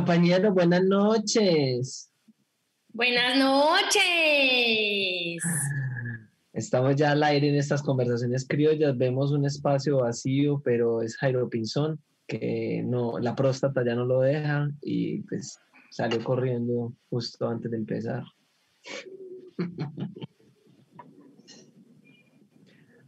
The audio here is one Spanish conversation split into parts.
Compañeros, buenas noches. Buenas noches. Estamos ya al aire en estas conversaciones criollas, vemos un espacio vacío, pero es Jairo Pinzón, que no, la próstata ya no lo deja y pues salió corriendo justo antes de empezar.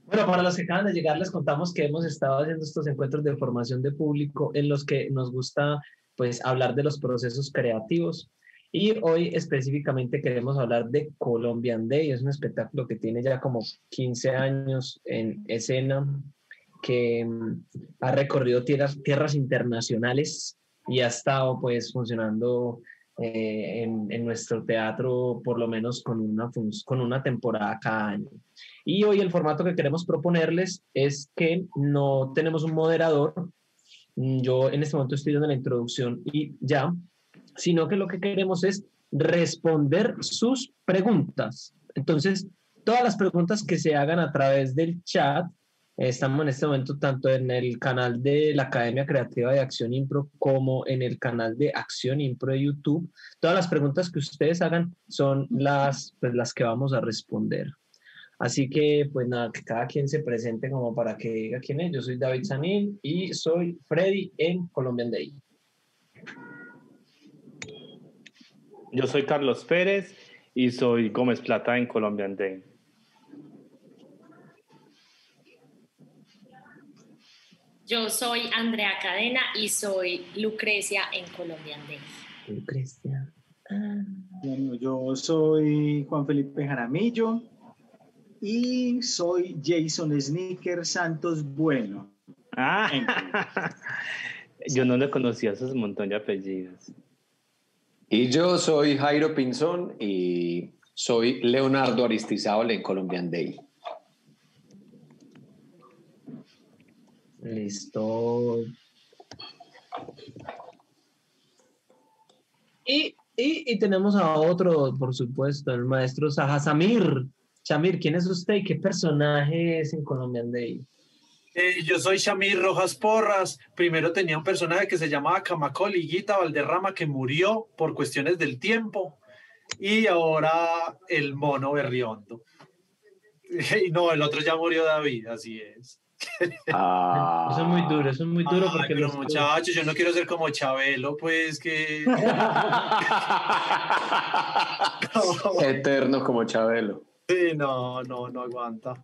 Bueno, para los que acaban de llegar, les contamos que hemos estado haciendo estos encuentros de formación de público en los que nos gusta pues hablar de los procesos creativos. Y hoy específicamente queremos hablar de Colombian Day. Es un espectáculo que tiene ya como 15 años en escena, que mm, ha recorrido tierras, internacionales y ha estado pues funcionando eh, en, en, nuestro teatro por lo menos con una, con una temporada cada año. Y hoy el formato que queremos proponerles es que no tenemos un moderador. Mm, yo en este momento estoy dando la introducción y ya, sino que lo que queremos es responder sus preguntas. Entonces, todas las preguntas que se hagan a través del chat, estamos en este momento tanto en el canal de la Academia Creativa de Acción Impro como en el canal de Acción Impro de YouTube. Todas las preguntas que ustedes hagan son las, pues, las que vamos a responder. Así que, pues nada, que cada quien se presente como para que diga quién es. Yo soy David Sanil y soy Freddy en Colombian Day. Yo soy Carlos Pérez y soy Gómez Plata en Colombian Day. Yo soy Andrea Cadena y soy Lucrecia en Colombian Day. Lucrecia. Ah. Bueno, yo soy Juan Felipe Jaramillo y soy Jason Sneaker Santos Bueno. Ah, yo no le conocía esos montón de apellidos. Y yo soy Jairo Pinzón y soy Leonardo Aristizábal en Colombian Day. Listo. Y, y, y, tenemos a otro, por supuesto, el maestro Saha Samir. Shamir, ¿quién es usted y qué personaje es en Colombian Day? Eh, yo soy Shamir Rojas Porras. Primero tenía un personaje que se llamaba Camacol Higuita Valderrama que murió por cuestiones del tiempo. Y ahora el mono Berriondo. Y no, el otro ya murió David, así es. Ah. Eso es muy duro, eso es muy duro Ay, porque pero los- muchachos, yo no quiero ser como Chabelo, pues que Eterno como Chabelo. Sí, no, no, no aguanta.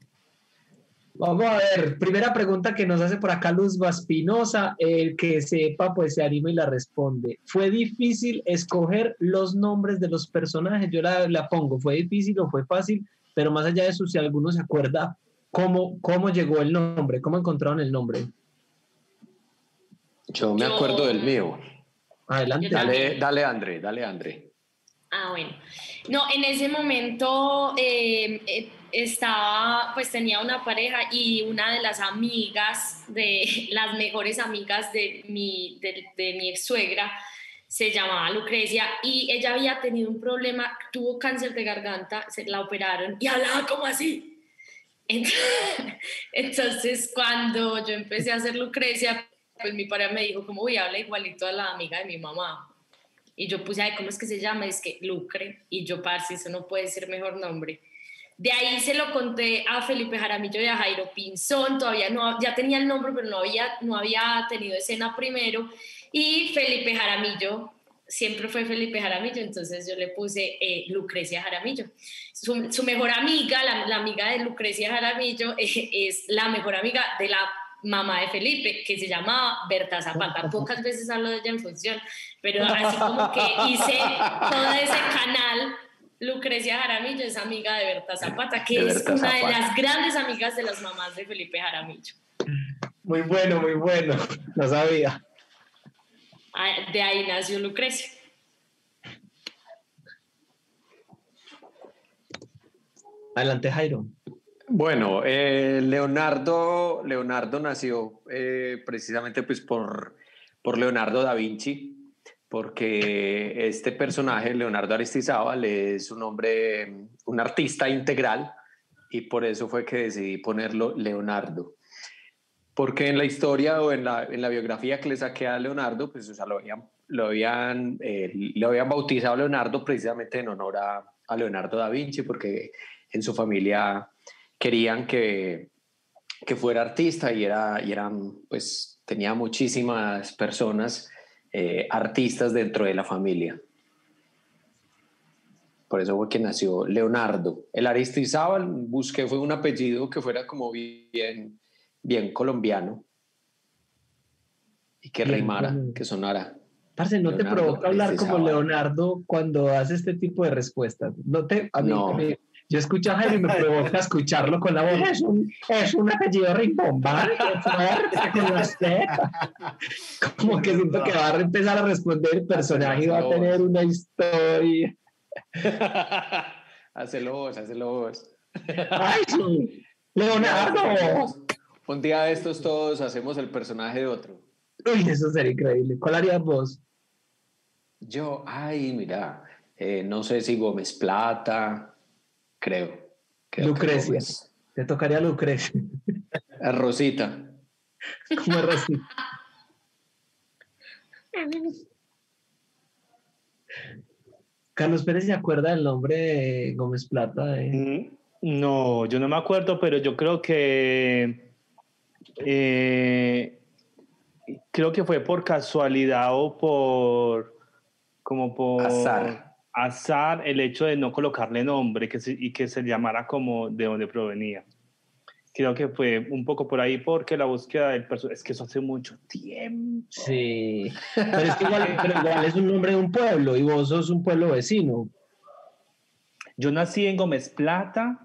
Vamos a ver, primera pregunta que nos hace por acá Luz Vaspinosa, el que sepa pues se anima y la responde. ¿Fue difícil escoger los nombres de los personajes? Yo la, la pongo, ¿fue difícil o fue fácil? Pero más allá de eso, si alguno se acuerda cómo, cómo llegó el nombre, cómo encontraron el nombre. Yo me Yo- acuerdo del mío. Adelante. Dale, dale, André, dale, André. Ah, bueno. No, en ese momento eh, eh, estaba, pues tenía una pareja y una de las amigas, de las mejores amigas de mi, de, de mi ex suegra, se llamaba Lucrecia y ella había tenido un problema, tuvo cáncer de garganta, se la operaron y hablaba como así. Entonces, cuando yo empecé a hacer Lucrecia, pues mi pareja me dijo como, uy, habla igualito a la amiga de mi mamá. Y yo puse, ay, ¿cómo es que se llama? Es que Lucre. Y yo, parce, eso no puede ser mejor nombre. De ahí se lo conté a Felipe Jaramillo y a Jairo Pinzón. Todavía no, ya tenía el nombre, pero no había, no había tenido escena primero. Y Felipe Jaramillo, siempre fue Felipe Jaramillo, entonces yo le puse eh, Lucrecia Jaramillo. Su, su mejor amiga, la, la amiga de Lucrecia Jaramillo, eh, es la mejor amiga de la mamá de Felipe, que se llamaba Berta Zapata. Pocas veces hablo de ella en función, pero así como que hice todo ese canal. Lucrecia Jaramillo es amiga de Berta Zapata, que es una de las grandes amigas de las mamás de Felipe Jaramillo. Muy bueno, muy bueno. No sabía. Ah, De ahí nació Lucrecia. Adelante, Jairo. Bueno, eh, Leonardo, Leonardo nació eh, precisamente pues por, por Leonardo da Vinci, porque este personaje, Leonardo Aristizábal, es un hombre, un artista integral, y por eso fue que decidí ponerlo Leonardo. porque en la historia o en la, en la biografía que le saqué a Leonardo, pues o sea, lo habían, lo habían, eh, lo habían bautizado Leonardo precisamente en honor a, a Leonardo da Vinci, porque en su familia querían que, que fuera artista y, era, y eran, pues tenía muchísimas personas eh, artistas dentro de la familia. Por eso fue que nació Leonardo. El Aristizábal busqué fue un apellido que fuera como bien, bien colombiano y que Bien colombiano. que sonara. Parce, ¿no te provoca hablar como. Leonardo cuando hace este tipo de respuestas? No te, a mí, No. a mí- yo escucho a Jaime y me provoca escucharlo con la voz. Es un, es un apellido rimbombante, fuerte, con. Como que siento que va a empezar a responder el personaje y va a tener una historia. Hacelo vos, hacelo vos. ¡Ay, sí! ¡Leonardo! Un día de estos todos hacemos el personaje de otro. Uy, eso sería increíble. ¿Cuál harías vos? Yo, ay, mira, eh, no sé si Gómez Plata, creo. Lucrecia. Te tocaría Lucrecia. Eh, Rosita. ¿Cómo es Rosita? Carlos Pérez se acuerda del nombre de Gómez Plata. eh? No, yo no me acuerdo, pero yo creo que eh, creo que fue por casualidad o por como por Azar. Azar el hecho de no colocarle nombre que se- y que se llamara como de donde provenía. Creo que fue un poco por ahí porque la búsqueda del personaje es que eso hace mucho tiempo. Sí. Pero es que igual, pero igual es un nombre de un pueblo y vos sos un pueblo vecino. Yo nací en Gómez Plata.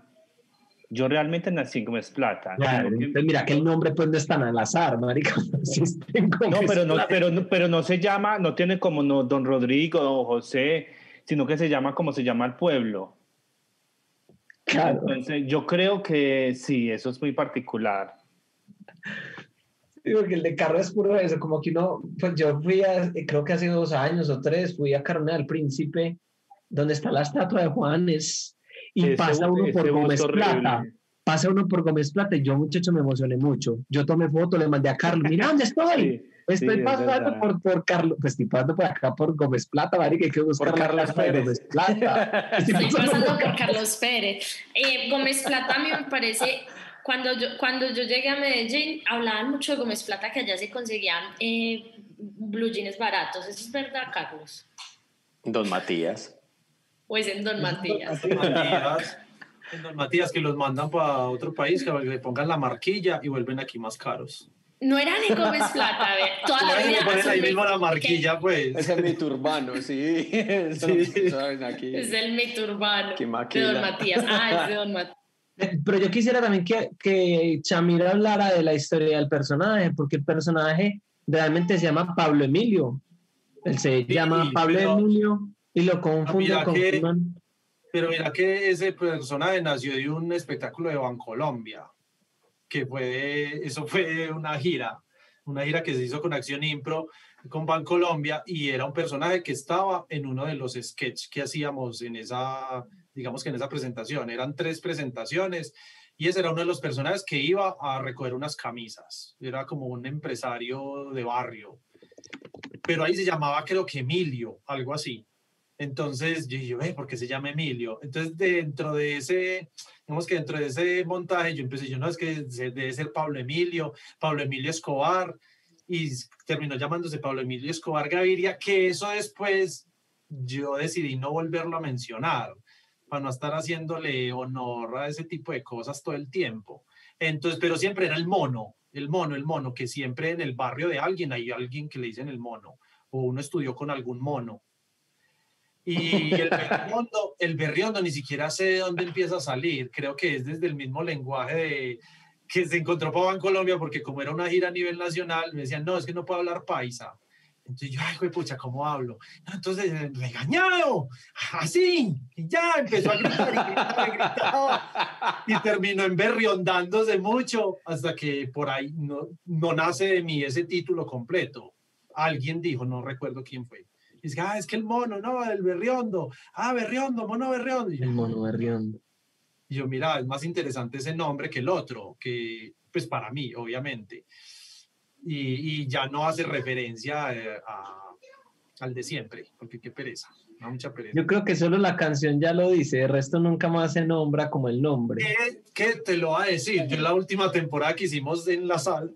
Yo realmente nací en Gómez Plata. Claro, que- mira que el nombre pues no es tan al azar, marica. En No, pero no, pero, no- pero no se llama, no tiene como no, don Rodrigo, don José, sino que se llama como se llama el pueblo. Claro. Entonces, yo creo que sí, eso es muy particular. Digo que el de carro es puro eso, como que uno, pues yo fui a, creo que hace dos años o tres, fui a Carne del Príncipe, donde está la estatua de Juanes, y Ese pasa uno por Gómez horrible. Plata, pasa uno por Gómez Plata, y yo muchacho me emocioné mucho. Yo tomé foto, le mandé a Carlos, mira dónde estoy, Sí, estoy sí, es pasando por, por Carlos, pues estoy pasando por acá por Gómez Plata, marica, hay que buscar Por Carlos Pérez. Gómez Plata. Estoy pasando por Carlos Pérez. Eh, Gómez Plata a mí me parece, cuando yo, cuando yo llegué a Medellín, hablaban mucho de Gómez Plata, que allá se conseguían eh, blue jeans baratos. ¿Eso es verdad, Carlos? Don Matías. ¿O es en Don Matías? Don Matías, Don Matías, que los mandan para otro país, que le pongan la marquilla y vuelven aquí más caros. No eran en Gómez Plata, a ver, toda la vida. ponen ahí mismo la marquilla, pues. Es mi turbano, sí. Sí. saben aquí. Es el mito urbano Qué de. Don Matías. Ah, es de Don Matías. Pero yo quisiera también que, que Chamira hablara de la historia del personaje, porque el personaje realmente se llama Pablo Emilio. Él se llama Pablo pero- Emilio y lo confunden con que-. Pero mira que ese personaje nació de un espectáculo de Bancolombia, que fue, eso fue una gira, una gira que se hizo con Acción Impro, con Bancolombia, y era un personaje que estaba en uno de los sketches que hacíamos en esa, digamos que en esa presentación. Eran tres presentaciones, y ese era uno de los personajes que iba a recoger unas camisas. Era como un empresario de barrio. Pero ahí se llamaba, creo que Emilio, algo así. Entonces yo dije, ve, ¿por qué se llama Emilio? Entonces dentro de ese, digamos que dentro de ese montaje yo empecé, yo no, es que debe ser Pablo Emilio, Pablo Emilio Escobar, y terminó llamándose Pablo Emilio Escobar Gaviria, que eso después yo decidí no volverlo a mencionar, para no estar haciéndole honor a ese tipo de cosas todo el tiempo. Entonces, pero siempre era el mono, el mono, el mono, que siempre en el barrio de alguien hay alguien que le dicen el mono, o uno estudió con algún mono. Y el berriondo, el berriondo ni siquiera sé de dónde empieza a salir. Creo que es desde el mismo lenguaje de, que se encontró Pau en Colombia, porque como era una gira a nivel nacional, me decían, no, es que no puedo hablar paisa. Entonces yo, ay, güey, pucha, ¿cómo hablo? Entonces, eh, regañado, así, y ya empezó a gritar y gritaba y gritaba, y emberriondándose mucho, hasta que por ahí no, no nace de mí ese título completo. Alguien dijo, no recuerdo quién fue. Y es que, ah, es que el mono, no, el berriondo. Ah, berriondo, mono berriondo. Y yo, El mono berriondo. y yo, mira, es más interesante ese nombre que el otro, que pues para mí, obviamente. Y, y ya no hace referencia eh, a, al de siempre, porque qué pereza, da mucha pereza. Yo creo que solo la canción ya lo dice, el resto nunca más se nombra como el nombre. ¿Qué, te lo va a decir? Yo en la última temporada que hicimos en la sal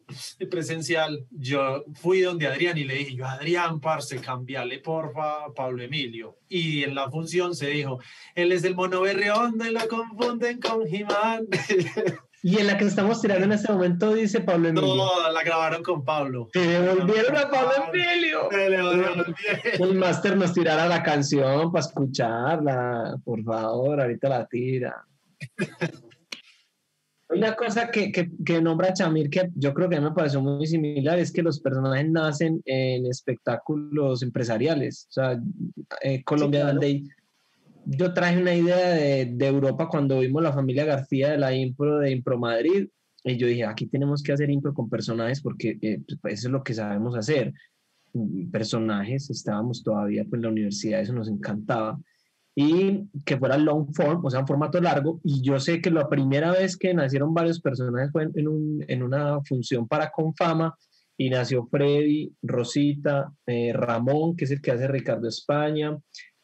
presencial, yo fui donde Adrián y le dije, yo Adrián, parce, cambiale porfa a Pablo Emilio. Y en la función se dijo, él es del mono berreón, y lo confunden con Jimán. Y en la que estamos tirando en este momento dice Pablo Emilio. No, la grabaron con Pablo. Se devolvieron a Pablo Emilio. Le devolvieron. El máster nos tirara la canción para escucharla, por favor, ahorita la tira. Una cosa que, que, que nombra Chamir que yo creo que me pareció muy similar es que los personajes nacen en espectáculos empresariales. O sea, eh, Colombia claro. Day. Yo traje una idea de, de Europa cuando vimos la familia García de la Impro de Impro Madrid. Y yo dije, aquí tenemos que hacer impro con personajes porque eh, pues, eso es lo que sabemos hacer. Personajes, estábamos todavía pues, en la universidad, eso nos encantaba. Y que fuera long form, o sea, un formato largo. Y yo sé que la primera vez que nacieron varios personajes fue en, en un- en una función para Confama. Y nació Freddy, Rosita, eh, Ramón, que es el que hace Ricardo España.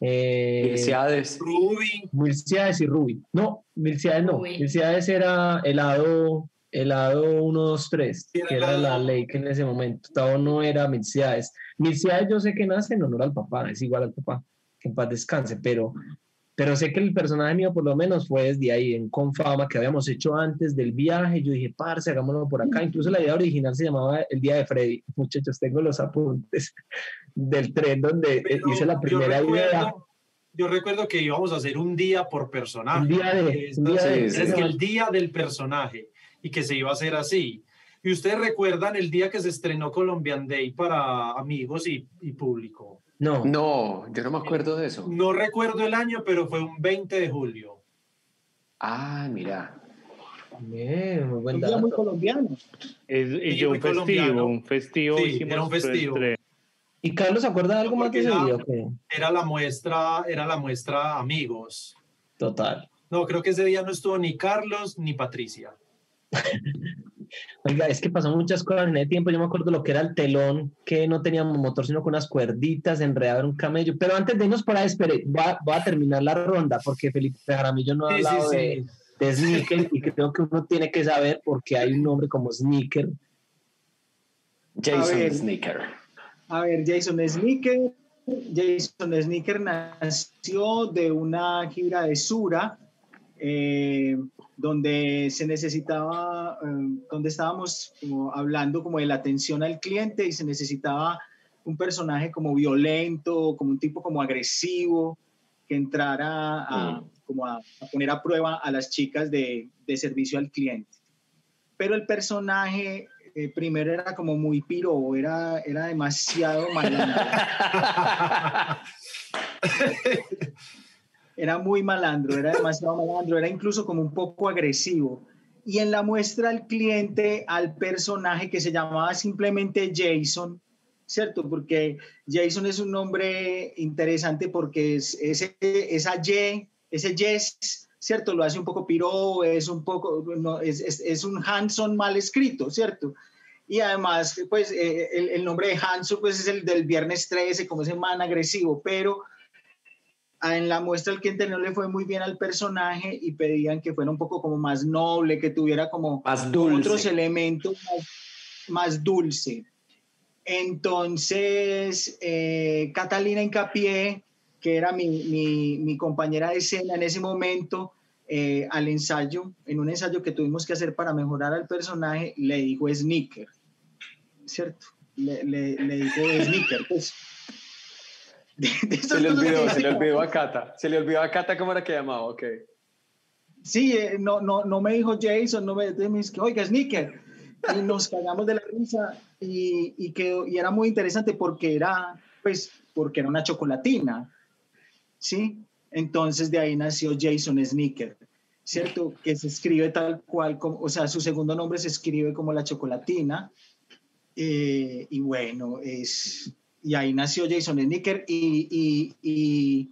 Eh, Felicidades. Ruby, Milciades y Ruby. No, Milciades no. Ruby. Milciades era helado, helado 1, 2, 3, Era que era la ley que en ese momento. Tavo no era Milciades. Milciades yo sé que nace en honor al papá, es igual al papá, que en paz descanse, pero, pero sé que el personaje mío por lo menos fue desde ahí, en Confama, que habíamos hecho antes del viaje. Yo dije, parce, hagámoslo por acá. Incluso la idea original se llamaba El Día de Freddy. Muchachos, tengo los apuntes del tren donde pero hice la yo primera idea. recuerdo, yo recuerdo que íbamos a hacer un día por personaje. Un día de- Es- un día de- es que el día del personaje y que se iba a hacer así. Y ustedes recuerdan el día que se estrenó Colombian Day para amigos y, y público. No, No, yo no me acuerdo de eso. No recuerdo el año, pero fue un 20 de julio. Ah, mira. Bien, muy buen Un día muy colombiano. Es, y Sí, un festivo, colombiano. un festivo. Sí, hicimos era un festivo. entre- ¿Y Carlos se acuerda de algo más de ese día? Era la muestra, era la muestra amigos. Total. No, creo que ese día no estuvo ni Carlos ni Patricia. Oiga, es que pasó muchas cosas en ese tiempo. Yo me acuerdo lo que era el telón, que no teníamos motor, sino con unas cuerditas, enredado en un camello. Pero antes de irnos por ahí, espere, voy a, voy a terminar la ronda porque Felipe Jaramillo no ha Sí, sí, hablado sí. de, de Sneaker y creo que uno tiene que saber porque hay un nombre como Sneaker. Jason ver. Sneaker. A ver, Jason Sneaker. Jason Sneaker nació de una gira de Sura, eh, donde se necesitaba, eh, donde estábamos como hablando como de la atención al cliente y se necesitaba un personaje como violento, como un tipo como agresivo, que entrara a, Mm. como a, a poner a prueba a las chicas de, de servicio al cliente. Pero el personaje eh, primero era como muy piro, era, era demasiado. era muy malandro, era demasiado malandro, era incluso como un poco agresivo. Y en la muestra al cliente, al personaje que se llamaba simplemente Jason, ¿cierto? Porque Jason es un nombre interesante porque es, ese, esa Y, ese yes, ¿cierto? Lo hace un poco piro, es un poco, no, es, es, un Hanson mal escrito, ¿cierto? Y además, pues eh, el, el, nombre de Hanson pues, es el del viernes 13, como ese man agresivo, pero en la muestra el cliente no le fue muy bien al personaje y pedían que fuera un poco como más noble, que tuviera como Más dulce. otros elementos más, más dulce. Entonces, eh, Catalina Incapié, que era mi, mi, mi, compañera de escena en ese momento, eh, al ensayo, en un ensayo que tuvimos que hacer para mejorar al personaje, le dijo sneaker, ¿cierto? Le, le, le dijo sneaker, pues. De, de se le olvidó, se le olvidó a Cata. Se le olvidó a Cata cómo era que llamaba, ok. Sí, eh, no, no, no me dijo Jason, no me, me dice, oiga, sneaker. Y nos cagamos de la risa y, y, quedó, y era muy interesante porque era, pues, porque era una chocolatina, ¿sí? Entonces de ahí nació Jason Sneaker, ¿cierto? Que se escribe tal cual, como, o sea, su segundo nombre se escribe como la chocolatina. Eh, y bueno, es, y ahí nació Jason Sneaker y, y, y,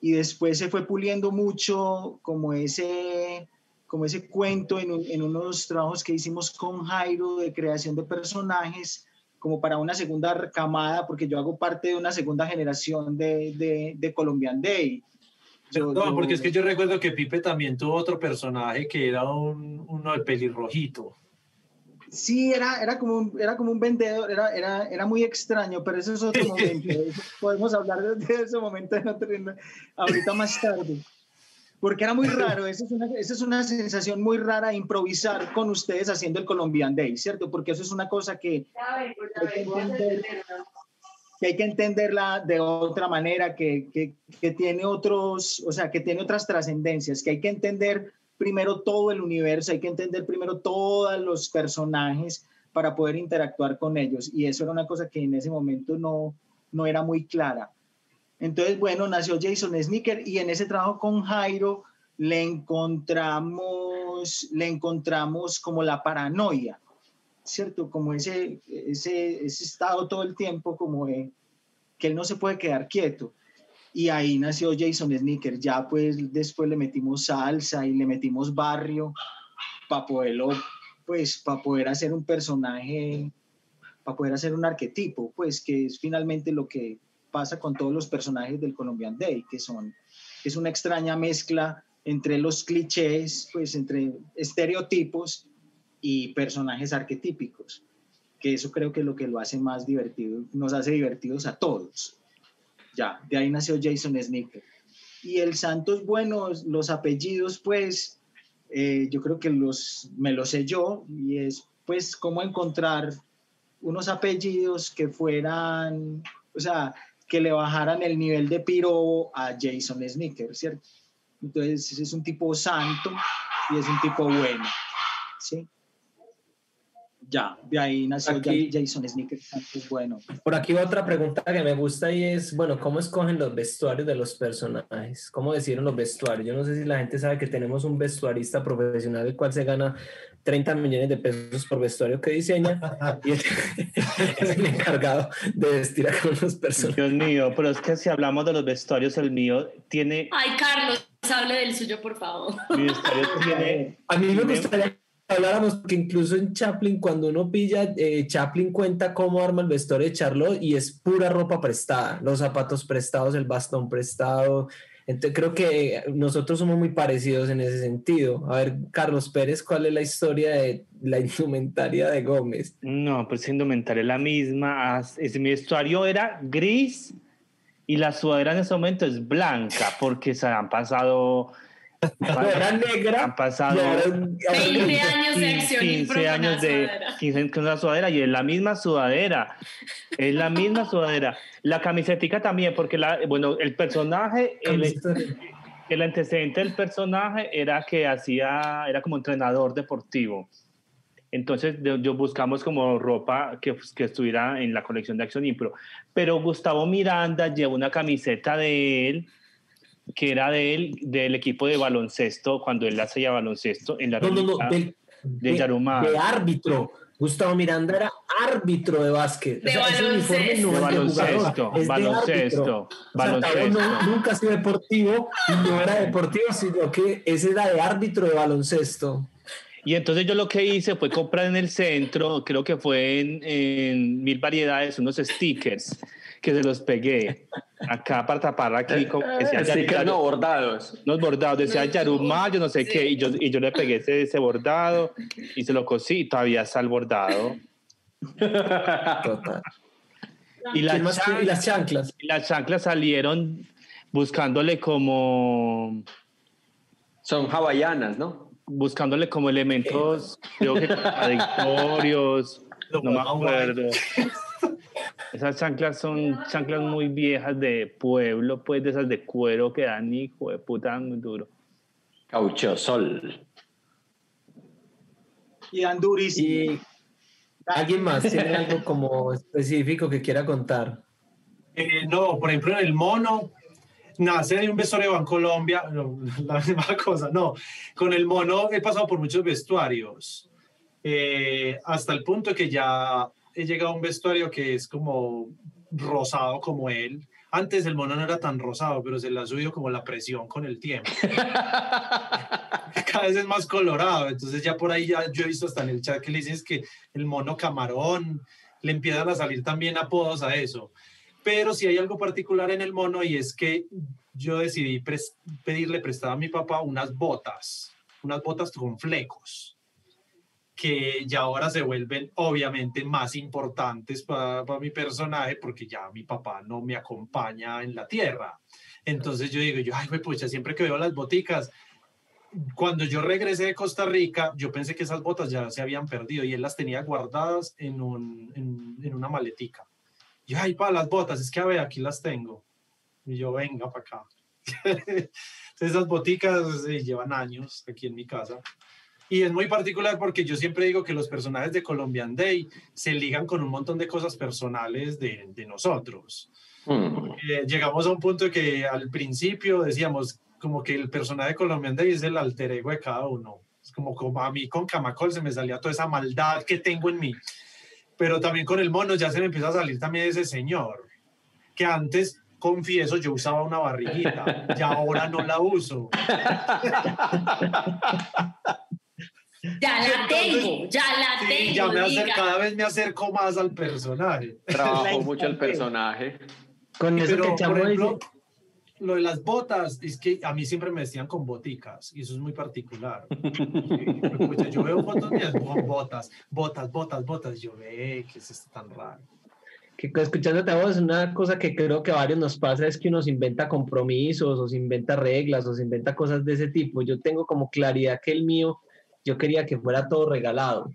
y, después se fue puliendo mucho como ese, como ese cuento en, un, en unos trabajos que hicimos con Jairo de creación de personajes, como para una segunda camada, porque yo hago parte de una segunda generación de, de, de Colombian Day. no, porque es que yo recuerdo que Pipe también tuvo otro personaje que era un, uno de pelirrojito. Sí, era, era, como un, era como un vendedor, era, era, era muy extraño, pero eso es otro momento. podemos hablar de, ese momento ahorita más tarde porque era muy raro, esa es, una, esa es una sensación muy rara improvisar con ustedes haciendo el Colombian Day, ¿cierto? Porque eso es una cosa que, hay, que entender, que hay que entenderla de otra manera, que, que, que, tiene otros, o sea, que tiene otras trascendencias, que hay que entender primero todo el universo, hay que entender primero todos los personajes para poder interactuar con ellos. Y eso era una cosa que en ese momento no, no era muy clara. Entonces, bueno, nació Jason Sneaker y en ese trabajo con Jairo le encontramos, le encontramos como la paranoia, ¿cierto? Como ese, ese, estado todo el tiempo como de, que él no se puede quedar quieto. Y ahí nació Jason Sneaker. Ya pues después le metimos salsa y le metimos barrio para poderlo, pues para poder hacer un personaje, para poder hacer un arquetipo, pues que es finalmente lo que pasa con todos los personajes del Colombian Day, que son, es una extraña mezcla entre los clichés, pues entre estereotipos y personajes arquetípicos, que eso creo que es lo que lo hace más divertido, nos hace divertidos a todos. De ahí nació Jason Sneaker. Y el Santos, bueno, los apellidos, pues, eh, yo creo que los, me los sé yo, y es pues cómo encontrar unos apellidos que fueran, o sea, que le bajaran el nivel de piro a Jason Sneaker, ¿cierto? Entonces es un tipo santo y es un tipo bueno, ¿sí? Ya, de ahí nació aquí, Jason Sneaker, es bueno. Por aquí otra pregunta que me gusta y es, bueno, ¿cómo escogen los vestuarios de los personajes? ¿Cómo decidieron los vestuarios? Yo no sé si la gente sabe que tenemos un vestuarista profesional el cual se gana 30 millones de pesos por vestuario que diseña y es, el encargado de vestir a los personajes. Dios mío, pero es que si hablamos de los vestuarios, el mío tiene... Ay, Carlos, hable del suyo, por favor. Mi vestuario tiene... A mí me gustaría habláramos que incluso en Chaplin, cuando uno pilla, eh, Chaplin cuenta cómo arma el vestuario de Charlotte y es pura ropa prestada, los zapatos prestados, el bastón prestado, entonces creo que nosotros somos muy parecidos en ese sentido. A ver, Carlos Pérez, ¿cuál es la historia de la indumentaria de Gómez? No, pues indumentaria es la misma. Es, mi vestuario era gris y la sudadera en ese momento es blanca porque se han pasado era negra. Han pasado 20 años de acción 15 años de 15 años la sudadera y es la misma sudadera. Es la misma sudadera. La camisetica también, porque la, bueno, el personaje, el, antecedente del personaje era que hacía, era como entrenador deportivo. Entonces yo buscamos como ropa que, que, estuviera en la colección de Acción Impro. Pero Gustavo Miranda lleva una camiseta de él que era de él, del equipo de baloncesto, cuando él hacía baloncesto en la no, no, no, del, de, Yarumá. De árbitro. Gustavo Miranda era árbitro de básquet. De baloncesto. de baloncesto. baloncesto. baloncesto. nunca ha sido deportivo y no era deportivo, sino que ese era de árbitro de baloncesto. Y entonces yo lo que hice fue comprar en el centro, creo que fue en, en mil variedades, unos stickers que se los pegué acá para tapar aquí. Como decía, sí, que no bordados. Unos bordados, decía Yaruma, yo no sé qué, y yo, y yo le pegué ese, ese, bordado y se lo cosí y todavía está el bordado. Total. Y, las chanclas, y las chanclas. Y las chanclas salieron buscándole como... Son hawaianas, ¿no? Buscándole como elementos, creo que contradictorios, no me acuerdo. Esas chanclas son chanclas muy viejas de pueblo, pues de esas de cuero que dan hijo de puta muy duro. Caucho sol. Y dan durísimo. Y alguien más tiene algo como específico que quiera contar. Eh, no, por ejemplo, en el mono, nace de un vestuario en Colombia, la misma cosa, no. Con el mono he pasado por muchos vestuarios, eh, hasta el punto que ya he llegado a un vestuario que es como rosado como él, Antes el mono no era tan rosado, pero se le ha subido como la presión con el tiempo. Cada vez es más colorado. Entonces ya por ahí ya yo he visto hasta en el chat que le dicen que el mono camarón, le empiezan a salir también apodos a eso. Pero si hay algo particular en el mono y es que yo decidí pedirle prestado a mi papá unas botas, unas botas con flecos que ya ahora se vuelven obviamente más importantes para, mi personaje porque ya mi papá no me acompaña en la tierra. Entonces yo digo, yo, ay, pues siempre que veo las boticas, cuando yo regresé de Costa Rica, yo pensé que esas botas ya se habían perdido y él las tenía guardadas en, un, en, en una maletica. Yo, ay, para las botas, es que a ver, aquí las tengo. Y yo, venga para acá. esas boticas eh, llevan años aquí en mi casa. Y es muy particular porque yo siempre digo que los personajes de Colombian Day se ligan con un montón de cosas personales de, de nosotros. Mm. llegamos a un punto que al principio decíamos como que el personaje de Colombian Day es el alter ego de cada uno. Es como, como a mí con Camacol se me salía toda esa maldad que tengo en mí. Pero también con el mono ya se me empieza a salir también ese señor. Que antes confieso, yo usaba una barriguita y ahora no la uso. Ya la tengo, ya la tengo. Ya me cada vez me acerco más al personaje. Trabajo mucho el personaje. Con eso Pero, que por ejemplo, lo de las botas, es que a mí siempre me decían con boticas, y eso es muy particular. yo veo fotos mías con botas, botas, botas, botas, yo ve que es esto tan raro. Que escuchándote a vos, una cosa que creo que a varios nos pasa es que uno se inventa compromisos, o se inventa reglas, o se inventa cosas de ese tipo. Yo tengo como claridad que el mío yo quería que fuera todo regalado.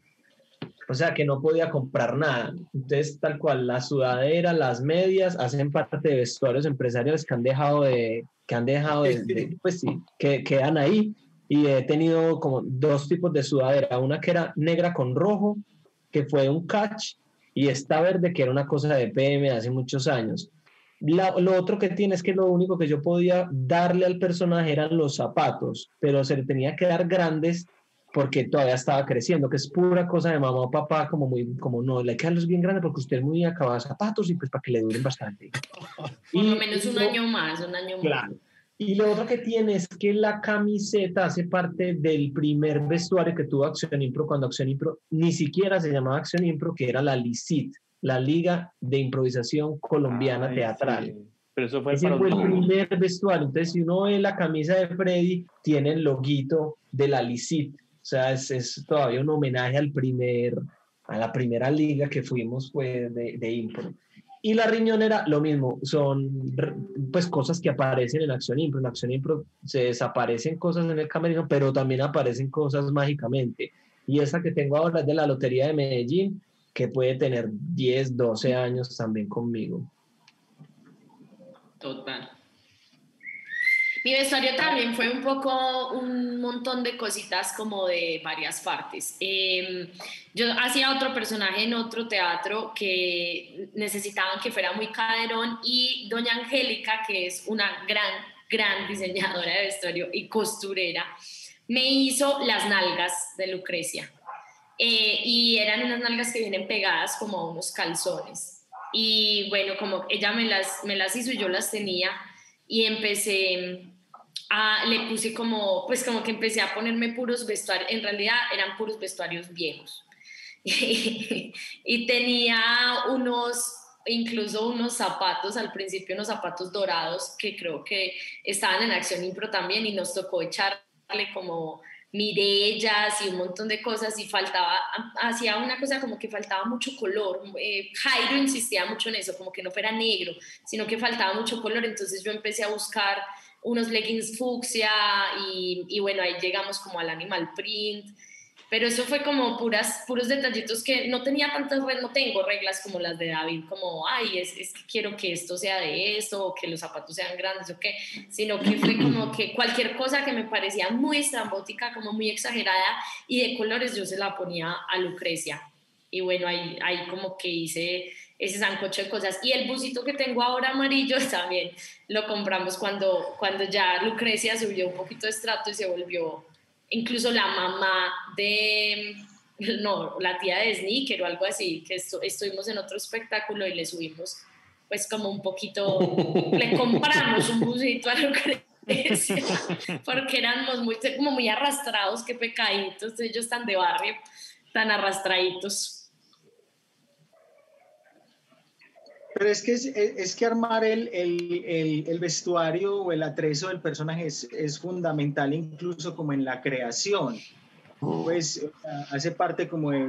O sea, que no podía comprar nada. Entonces, tal cual, la sudadera, las medias, hacen parte de vestuarios empresariales que han dejado de, que han dejado de, pues sí, que quedan ahí. Y he tenido como dos tipos de sudadera, una que era negra con rojo, que fue un catch, y esta verde, que era una cosa de PM hace muchos años. lo otro que tiene es que lo único que yo podía darle al personaje eran los zapatos, pero se le tenía que dar grandes porque todavía estaba creciendo, que es pura cosa de mamá o papá, como muy, como no, le quedan los bien grandes porque usted es muy acabado de zapatos y pues para que le duren bastante. Por lo menos un año más, un año claro. más. Y lo otro que tiene es que la camiseta hace parte del primer vestuario que tuvo Acción Impro cuando Acción Impro ni siquiera se llamaba Acción Impro, que era la LICIT, la Liga de Improvisación Colombiana Teatral. Pero eso fue, Ese fue el primer vestuario. Entonces, si uno ve la camisa de Freddy, tiene el loguito de la LICIT o sea, es, todavía un homenaje al primer, a la primera liga que fuimos pues, de, de Impro. Y la riñonera, lo mismo, son pues cosas que aparecen en Acción Impro. En Acción Impro se desaparecen cosas en el camerino, pero también aparecen cosas mágicamente. Y esa que tengo ahora es de la Lotería de Medellín, que puede tener 10, 12 años también conmigo. Total. Mi vestuario también fue un poco un montón de cositas como de varias partes. Em, yo hacía otro personaje en otro teatro que necesitaban que fuera muy caderón y doña Angélica, que es una gran, gran diseñadora de vestuario y costurera, me hizo las nalgas de Lucrecia. Eh, y eran unas nalgas que vienen pegadas como a unos calzones. Y bueno, como ella me las, me las hizo y yo las tenía y empecé le puse como, pues como que empecé a ponerme puros vestuarios, en realidad eran puros vestuarios viejos. y tenía unos, incluso unos zapatos, al principio unos zapatos dorados que creo que estaban en Acción Impro también y nos tocó echarle como mirellas y un montón de cosas y faltaba, hacía una cosa como que faltaba mucho color. Eh, Jairo insistía mucho en eso, como que no fuera negro, sino que faltaba mucho color, entonces yo empecé a buscar unos leggings fucsia y, y, bueno, ahí llegamos como al animal print. Pero eso fue como puras, puros detallitos que no tenía tantas reglas, no tengo reglas como las de David, como, ay, es, es, que quiero que esto sea de esto, o que los zapatos sean grandes, o qué, sino que fue como que cualquier cosa que me parecía muy estrambótica, como muy exagerada, y de colores yo se la ponía a Lucrecia. Y bueno, ahí, ahí como que hice ese sancocho de cosas. Y el busito que tengo ahora amarillo también lo compramos cuando, cuando ya Lucrecia subió un poquito de estrato y se volvió incluso la mamá de, no, la tía de Sneaker o algo así, que estuvimos en otro espectáculo y le subimos pues como un poquito, le compramos un busito a Lucrecia, porque éramos muy, como muy arrastrados, qué pecaditos, ellos tan de barrio, tan arrastraditos. Pero es que, es, es que armar el, el, el, vestuario o el atrezo del personaje es, es, fundamental incluso como en la creación. Pues hace parte como de...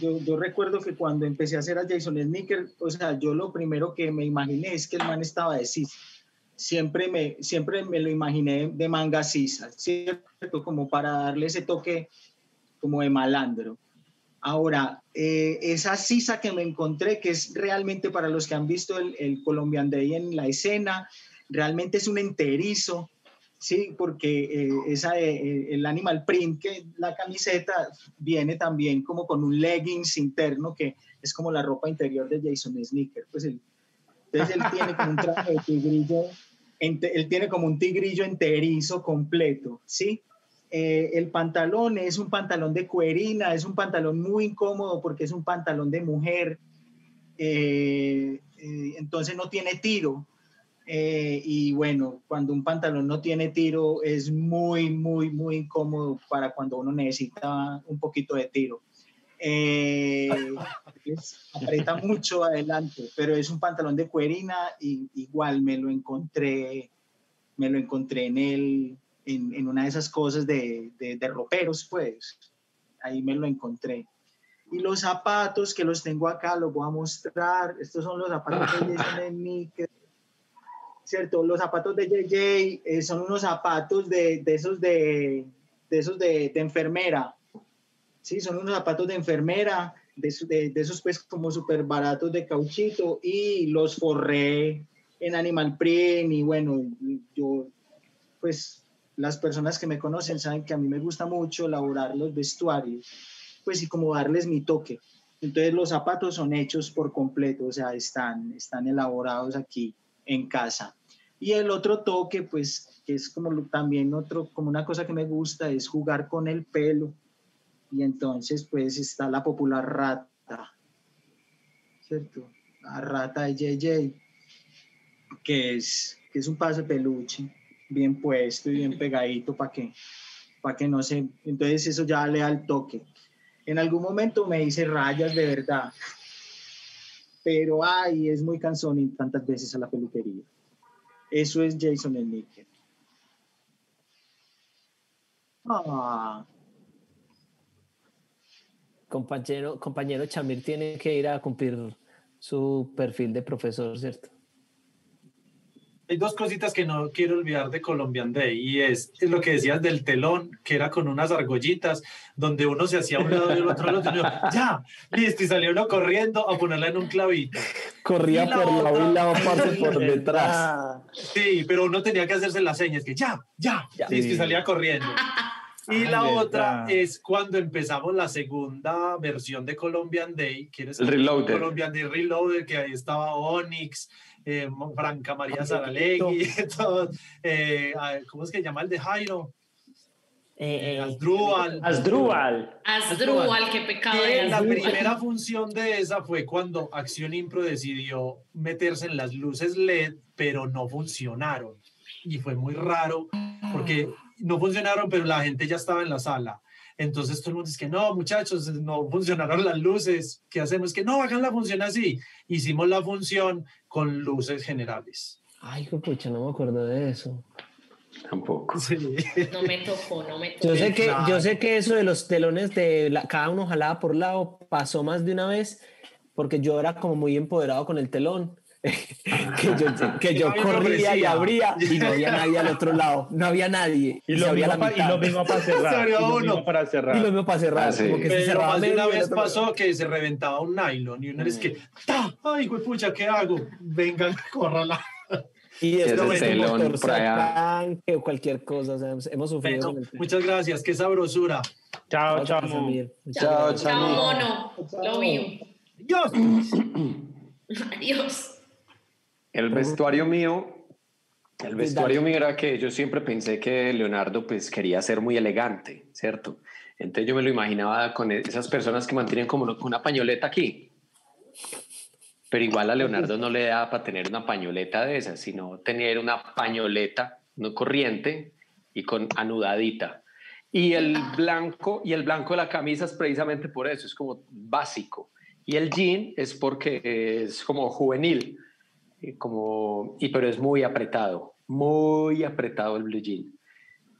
Yo, yo, recuerdo que cuando empecé a hacer a Jason Sneaker, o sea, yo lo primero que me imaginé es que el man estaba de cis. Siempre me, siempre me lo imaginé de manga sisa, ¿cierto? Como para darle ese toque como de malandro. Ahora, eh, esa sisa que me encontré, que es realmente para los que han visto el, el Colombian Day en la escena, realmente es un enterizo, ¿sí? Porque eh, esa, eh, el animal print, que la camiseta viene también como con un leggings interno, que es como la ropa interior de Jason Sneaker. Pues entonces él tiene como un traje de tigrillo, él tiene como un tigrillo enterizo completo, ¿sí? Eh, el pantalón es un pantalón de cuerina, es un pantalón muy incómodo porque es un pantalón de mujer, eh, eh, entonces no tiene tiro. y bueno, cuando un pantalón no tiene tiro es muy, muy, muy incómodo para cuando uno necesita un poquito de tiro. aprieta mucho adelante, pero es un pantalón de cuerina y igual me lo encontré, me lo encontré en el, en, una de esas cosas de, de, roperos, pues ahí me lo encontré. Y los zapatos que los tengo acá, los voy a mostrar. Estos son los zapatos de Jason ¿cierto? Los zapatos de JJ eh, son unos zapatos de, de esos, de, de esos de, de, enfermera. Sí, son unos zapatos de enfermera, de, de esos pues como súper baratos de cauchito y los forré en Animal Print y bueno, yo pues las personas que me conocen saben que a mí me gusta mucho elaborar los vestuarios, pues y como darles mi toque. Entonces los zapatos son hechos por completo, o sea, están, están elaborados aquí en casa. Y el otro toque, pues, que es como también otro, como una cosa que me gusta, es jugar con el pelo. Y entonces, pues, está la popular rata, ¿cierto? La rata de JJ, que es, que es un paso peluche bien puesto y bien pegadito para que, para que no se... Entonces eso ya le da el toque. En algún momento me hice rayas de verdad, pero ay, es muy cansón y tantas veces a la peluquería. Eso es Jason el Níquel. Ah. Compañero, compañero Chamir tiene que ir a cumplir su perfil de profesor, ¿cierto? Hay dos cositas que no quiero olvidar de Colombian Day y es, es, lo que decías del telón, que era con unas argollitas donde uno se hacía a un lado y el otro lado, y ya, listo, y salió uno corriendo a ponerla en un clavito. Corría por lado y lado, parte por detrás. Sí, pero uno tenía que hacerse las señas, que ya, ya, listo, y salía corriendo. Y la otra es cuando empezamos la segunda versión de Colombian Day, que es Colombian Day Reloaded, que ahí estaba Onyx, eh, Franca María Saralegui, eh, ¿cómo es que se llama el de Jairo? Eh, eh Asdrúbal. Asdrúbal. Asdrúbal, qué pecado. La primera función de esa fue cuando Acción Impro decidió meterse en las luces LED, pero no funcionaron. Y fue muy raro porque no funcionaron, pero la gente ya estaba en la sala. Entonces todo el mundo dice que no, muchachos, no funcionaron las luces. ¿Qué hacemos? Que no, hagan la función así. Hicimos la función con luces generales. Ay, pucha, no me acuerdo de eso. Tampoco. No me tocó, no me tocó. Yo sé que, yo sé que eso de los telones de cada uno jalaba por lado pasó más de una vez porque yo era como muy empoderado con el telón. que yo, que yo corría y abría y no había nadie al otro lado, no había nadie. Y, lo, mismo, y lo mismo para cerrar. y lo mismo para cerrar. Y lo mismo para cerrar. Ah, como que se cerraba una vez pasó que se reventaba un nylon y una vez que, ¡ay, güey, pucha, qué hago! Vengan, córrala. Y esto es un motor tanque o cualquier cosa, o sea, hemos sufrido. Bueno, muchas gracias, qué sabrosura. Chao, chao. Chao, chao. Chao, mono. Lo vi. Adiós. Adiós. El vestuario mío, el vestuario mío era que yo siempre pensé que Leonardo pues quería ser muy elegante, ¿cierto? Entonces yo me lo imaginaba con esas personas que mantienen como una pañoleta aquí. pero igual a Leonardo no le da para tener una pañoleta de esas, sino tener una pañoleta no corriente y con anudadita. Y el blanco, y el blanco de la camisa es precisamente por eso, es como básico. Y el jean es porque es como juvenil, como, y pero es muy apretado, muy apretado el blue jean.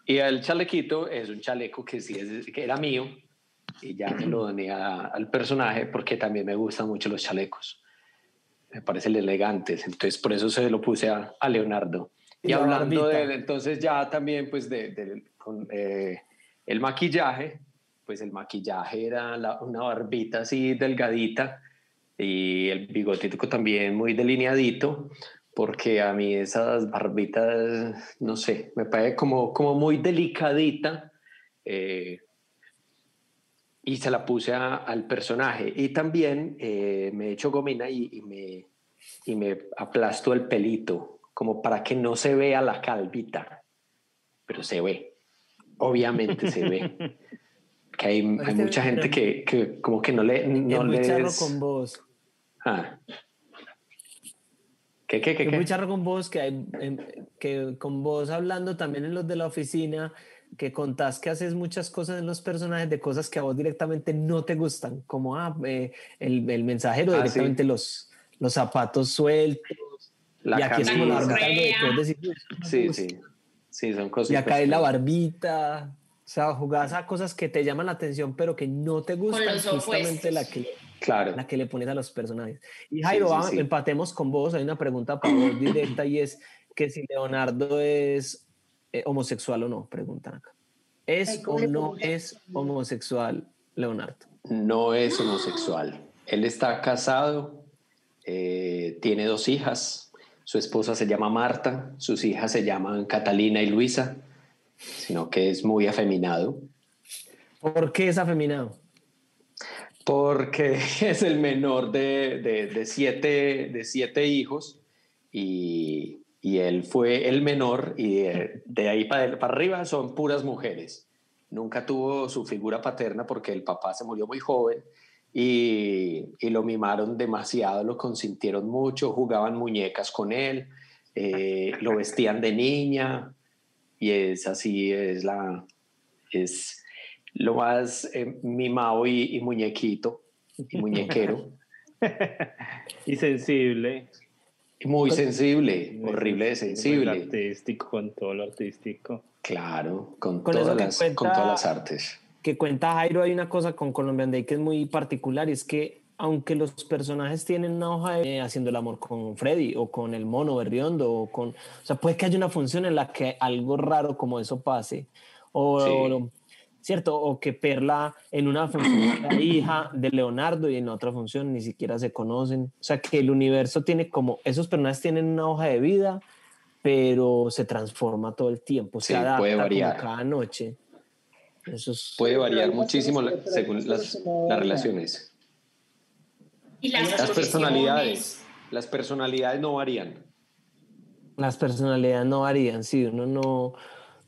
Y el chalequito es un chaleco que sí es, que era mío y ya me lo doné al personaje porque también me gustan mucho los chalecos. Me parecen elegantes, entonces por eso se lo puse a, a Leonardo. Y, hablando de, entonces ya también pues de, de con, eh, el maquillaje, pues el maquillaje era una barbita así delgadita y el bigotito también muy delineadito, porque a mí esas barbitas, no sé, me parece como, como muy delicadita. Eh, y se la puse al personaje. Y también eh, me echo gomina y, y, me, y me aplasto el pelito, como para que no se vea la calvita, pero se ve obviamente se ve. que hay, hay mucha gente que, que, como que no le... No es muy charro con vos. Ah. ¿Qué, qué, qué, es muy charro con vos, que, hay, que con vos hablando también en los de la oficina, que contás que haces muchas cosas en los personajes de cosas que a vos directamente no te gustan, como ah, eh, el, el, mensajero, ah, directamente los, los zapatos sueltos. La y aquí es como la Sí, sí. Sí, son cosas. Y acá es la barbita. O sea, jugás a cosas que te llaman la atención, pero que no te gustan, justamente la que, claro. la que le pones a los personajes. Y Jairo, empatemos con vos. Hay una pregunta para vos directa y es que si Leonardo es eh, homosexual o no, preguntan acá. ¿Es o no es homosexual Leonardo? No es homosexual. Él está casado, eh, tiene dos hijas, su esposa se llama Marta, sus hijas se llaman Catalina y Luisa, sino que es muy afeminado. ¿Por qué es afeminado? Porque es el menor de, de, siete, de siete hijos y, y, él fue el menor y de, ahí para, para arriba son puras mujeres. Nunca tuvo su figura paterna porque el papá se murió muy joven y, lo mimaron demasiado, lo consintieron mucho, jugaban muñecas con él, eh, lo vestían de niña y es así, es la, es lo más eh, mimado y, muñequito y muñequero. y sensible. Muy sensible, horrible de sensible. artístico, con todo lo artístico. Claro, con, todas, las, con todas las artes que cuenta Jairo, hay una cosa con Colombian Day que es muy particular y es que aunque los personajes tienen una hoja de haciendo el amor con Freddy o con el mono berriondo o con, o sea, puede que haya una función en la que algo raro como eso pase o, cierto, o que Perla en una función la hija de Leonardo y en otra función ni siquiera se conocen, o sea, que el universo tiene como esos personajes tienen una hoja de vida, pero se transforma todo el tiempo, se adapta puede variar. cada noche. Puede variar muchísimo según las, relaciones. Y las, personalidades. Las personalidades no varían. Las personalidades no varían, sí, uno no,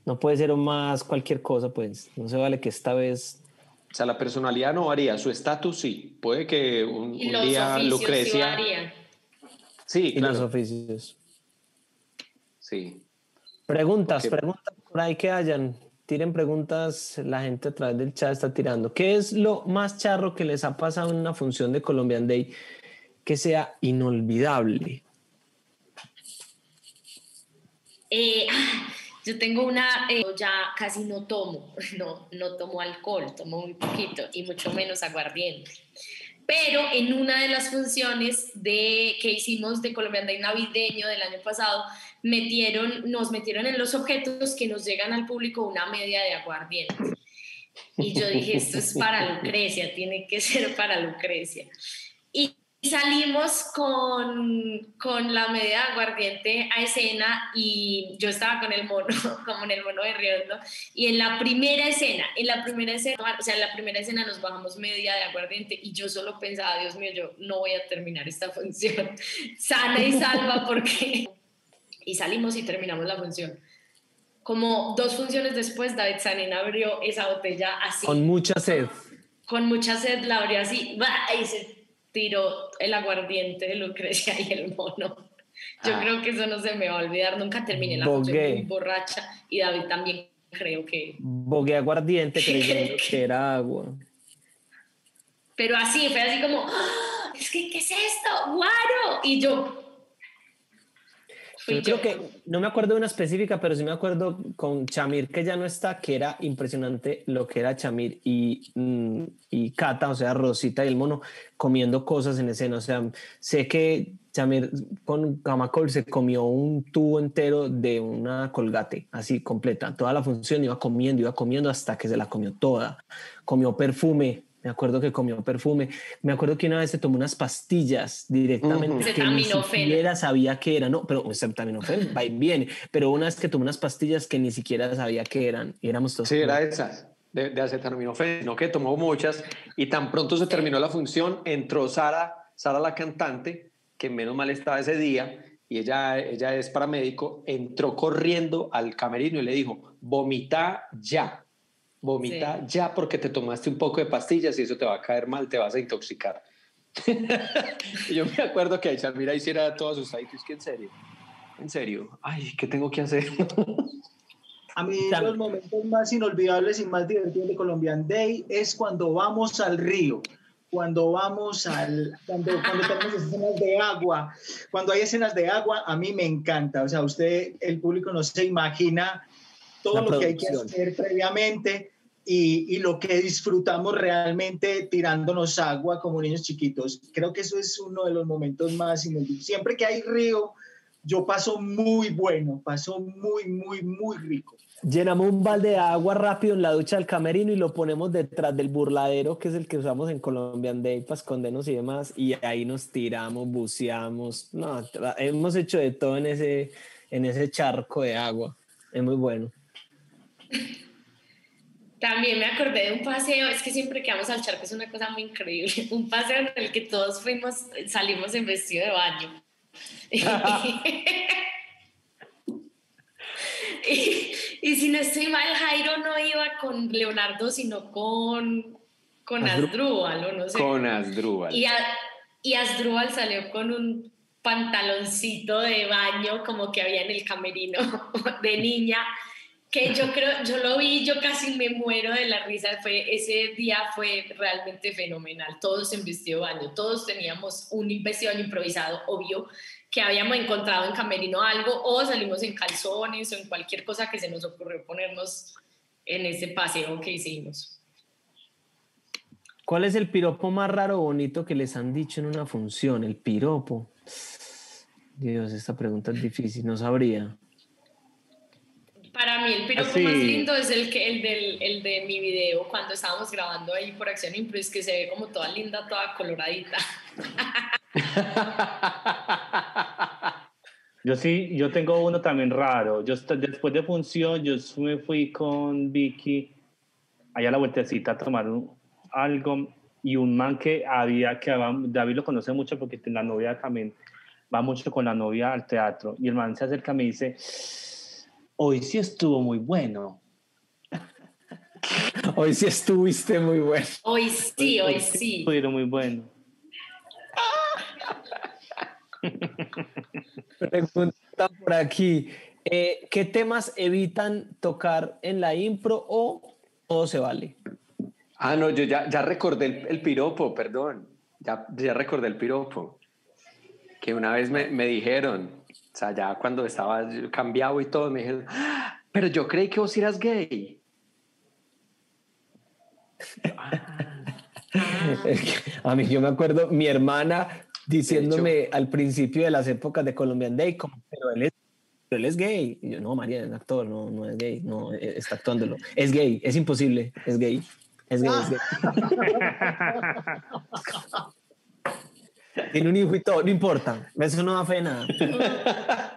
no puede ser más cualquier cosa, pues no se vale que esta vez... O sea, la personalidad no varía, su estatus sí. Puede que un, día Lucrecia... Sí, y los oficios. Sí. Preguntas, preguntas por ahí que hayan tiren preguntas, la gente a través del chat está tirando. ¿Qué es lo más charro que les ha pasado en una función de Colombian Day que sea inolvidable? Eh, tengo una, eh, ya casi no tomo, no, no tomo alcohol, tomo muy poquito y mucho menos aguardiente. Pero en una de las funciones de, que hicimos de Colombian Day navideño del año pasado, metieron, nos metieron en los objetos que nos llegan al público una media de aguardiente. Y yo dije, esto es para Lucrecia, tiene que ser para Lucrecia. Y salimos con, con la media de aguardiente a escena y yo estaba con el mono, como en el mono de Riondo, y en la primera escena, en la primera escena, o sea, en la primera escena nos bajamos media de aguardiente y yo solo pensaba, Dios mío, yo no voy a terminar esta función sana y salva porque y salimos y terminamos la función. Como dos funciones después, David Sanin abrió esa botella así. Con mucha sed. Con mucha sed la abrió así y se tiró el aguardiente de Lucrecia y el mono. Yo ah. creo que eso no se me va a olvidar. Nunca terminé la función muy borracha y David también creo que... Bogué aguardiente creyendo que era agua. Pero así, fue así como, ¡Ah! es que, ¿qué es esto? ¡Guaro! Y yo, yo, creo que, no me acuerdo de una específica, pero sí me acuerdo con Chamir, que ya no está, que era impresionante lo que era Chamir y, mm, y Cata, o sea, Rosita y el mono, comiendo cosas en escena. O sea, sé que Chamir con Camacol se comió un tubo entero de una colgate, así completa. Toda la función iba comiendo, iba comiendo hasta que se la comió toda. Comió perfume, me acuerdo que comió perfume. Me acuerdo que una vez se tomó unas pastillas directamente que ni siquiera sabía qué eran. No, pero acetaminofén va y viene. Pero una vez que tomó unas pastillas que ni siquiera sabía qué eran. Y éramos todos. Sí, era esas de, de acetaminofén, no que tomó muchas. Y tan pronto se terminó la función, entró Sara, Sara la cantante, que menos mal estaba ese día. Y ella, ella es paramédico, entró corriendo al camerino y le dijo, vomita ya Vomita ya porque te tomaste un poco de pastillas y eso te va a caer mal, te vas a intoxicar. yo me acuerdo que Shamira hiciera todos sus sitios que en serio, en serio, ay, ¿qué tengo que hacer? a mí los momentos más inolvidables y más divertidos de Colombian Day es cuando vamos al río cuando vamos al, cuando, cuando tenemos escenas de agua, cuando hay escenas de agua, a mí me encanta. O sea, usted, el público no se imagina todo lo que hay que hacer previamente y, y, lo que disfrutamos realmente tirándonos agua como niños chiquitos. Creo que eso es uno de los momentos más inolvidables. Siempre que hay río, yo paso muy bueno, paso muy, muy, muy rico. Llenamos un balde de agua rápido en la ducha del camerino y lo ponemos detrás del burladero, que es el que usamos en Colombian Day para escondernos y demás, y ahí nos tiramos, buceamos. No, hemos hecho de todo en ese, en ese charco de agua. Es muy bueno. También me acordé de un paseo, es que siempre que vamos al charco es una cosa muy increíble, un paseo en el que todos fuimos, salimos en vestido de baño. y, si no estoy mal, Jairo no iba con Leonardo, sino con, con Asdrúbal, no sé. Con Asdrúbal. Y, y Asdrúbal salió con un pantaloncito de baño como que había en el camerino de niña que yo creo, yo lo vi, yo casi me muero de la risa, fue, ese día fue realmente fenomenal, todos en vestido baño, todos teníamos un vestido baño improvisado, obvio, que habíamos encontrado en camerino algo, o salimos en calzones o en cualquier cosa que se nos ocurrió ponernos en ese paseo que hicimos. ¿Cuál es el piropo más raro o bonito que les han dicho en una función? El piropo. Dios, esta pregunta es difícil, no sabría. Para mí el piropo más lindo es el, que, el, del, el de mi video cuando estábamos grabando ahí por Acción Impro, que se ve como toda linda, toda coloradita. Yo sí, yo tengo uno también raro. Yo después de función, yo me fui con Vicky allá a la vueltecita a tomar algo y un man que había, que David lo conoce mucho porque la novia también va mucho con la novia al teatro y el man se acerca y me dice, hoy sí estuvo muy bueno. hoy sí estuviste muy bueno. Hoy sí, hoy, sí. Estuvieron muy bueno. Pregunta por aquí. Eh, ¿Qué temas evitan tocar en la impro o todo se vale? Ah, no, yo ya, ya recordé el, piropo, perdón. Ya, ya recordé el piropo. Que una vez me, me dijeron, sea, ya cuando estaba cambiado y todo, me dijeron, ah, pero yo creí que vos eras gay. a mí yo me acuerdo, mi hermana diciéndome al principio de las épocas de Colombian Day, como, pero él es, él es gay. Y yo, no, María, es actor, no, no es gay, no, e, está actuándolo. Es gay, es imposible, es gay. Es gay, es gay. Tiene un hijo y todo, no importa. Eso no da fe nada.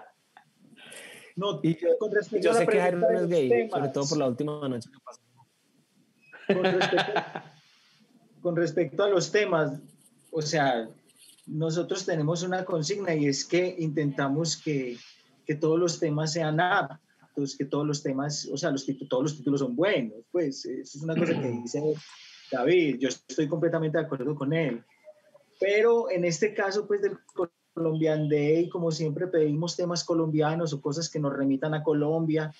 No, y yo, con respecto yo sé que Jairo no es gay, sobre todo por la última noche que pasó. Con respecto, con respecto a los temas, o sea, nosotros tenemos una consigna y es que intentamos que, que todos los temas sean aptos, que todos los temas, o sea, los, todos los títulos son buenos. Pues eso es una cosa que dice David, yo estoy completamente de acuerdo con él Pero en este caso, pues del Colombian Day, como siempre pedimos temas colombianos o cosas que nos remitan a Colombia,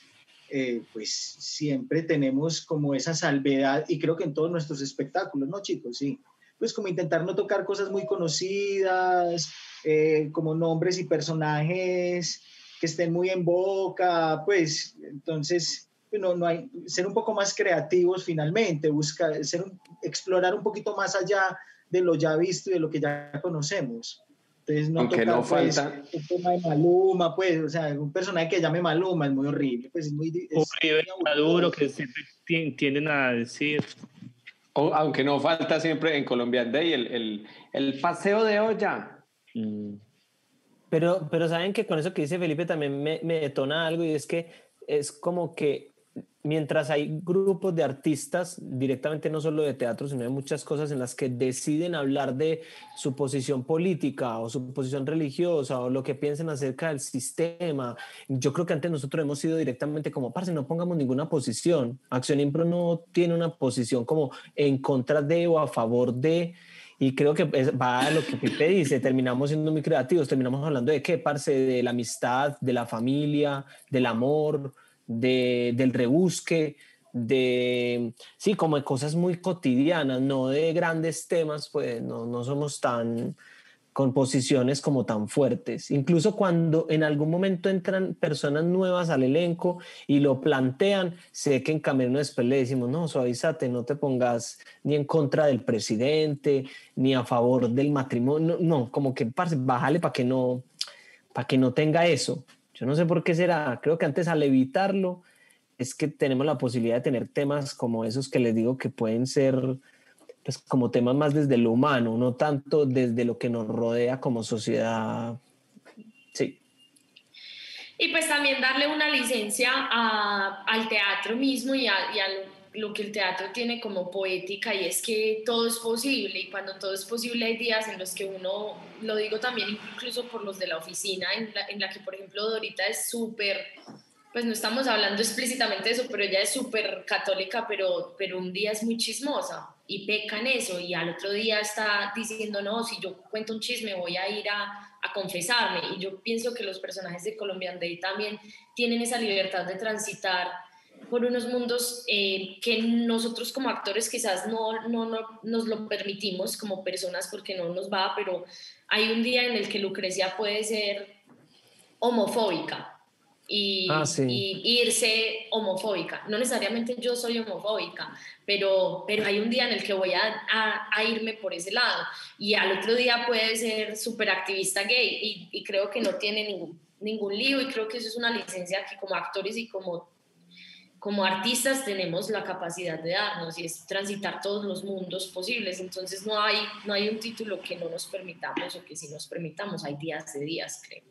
eh, pues siempre tenemos como esa salvedad y creo que en todos nuestros espectáculos, ¿no chicos? Sí, pues como intentar no tocar cosas muy conocidas, eh, como nombres y personajes que estén muy en boca, pues entonces no, no hay, ser un poco más creativos finalmente, buscar, ser explorar un poquito más allá de lo ya visto y de lo que ya conocemos. Entonces, no Aunque no pues, falta. El tema de Maluma, pues, o sea, un personaje que llame Maluma es muy horrible, pues es muy. Es maduro que siempre tienden a decir. O, aunque no falta siempre en Colombian Day el, el, el paseo de olla. Mm. Pero, pero saben que con eso que dice Felipe también me, me detona algo y es que es como que mientras hay grupos de artistas, directamente no solo de teatro, sino de muchas cosas en las que deciden hablar de su posición política o su posición religiosa o lo que piensen acerca del sistema. Yo creo que antes nosotros hemos sido directamente como, parce, no pongamos ninguna posición. Acción Impro no tiene una posición como en contra de o a favor de. Y creo que va a lo que Pipe dice, terminamos siendo muy creativos, terminamos hablando de qué, parce, de la amistad, de la familia, del amor, de, del rebusque, de, sí, como de cosas muy cotidianas, no de grandes temas, pues no, no somos tan con posiciones como tan fuertes. Incluso cuando en algún momento entran personas nuevas al elenco y lo plantean, sé que en camino después le decimos, no, suavízate, no te pongas ni en contra del presidente, ni a favor del matrimonio, no, como que bájale para que no, para que no tenga eso. No sé por qué será. Creo que antes al evitarlo es que tenemos la posibilidad de tener temas como esos que les digo que pueden ser pues como temas más desde lo humano, no tanto desde lo que nos rodea como sociedad. Sí. Y pues también darle una licencia al teatro mismo y, a, y al lo que el teatro tiene como poética y es que todo es posible y cuando todo es posible hay días en los que uno, lo digo también incluso por los de la oficina, en la, en la que por ejemplo Dorita es súper, pues no estamos hablando explícitamente de eso, pero ella es súper católica, pero, pero un día es muy chismosa y peca en eso y al otro día está diciendo, no, si yo cuento un chisme voy a ir a, a confesarme y yo pienso que los personajes de Colombian Day también tienen esa libertad de transitar por unos mundos eh, que nosotros como actores quizás no, no, no, nos lo permitimos como personas porque no nos va, pero hay un día en el que Lucrecia puede ser homofóbica y, ah, y, irse homofóbica. No necesariamente yo soy homofóbica, pero, pero hay un día en el que voy a, a, irme por ese lado y al otro día puede ser súper activista gay y, y creo que no tiene ningún, ningún lío y creo que eso es una licencia que como actores y como como artistas tenemos la capacidad de darnos y es transitar todos los mundos posibles. Entonces no hay, no hay un título que no nos permitamos o que si nos permitamos, hay días de días, creo.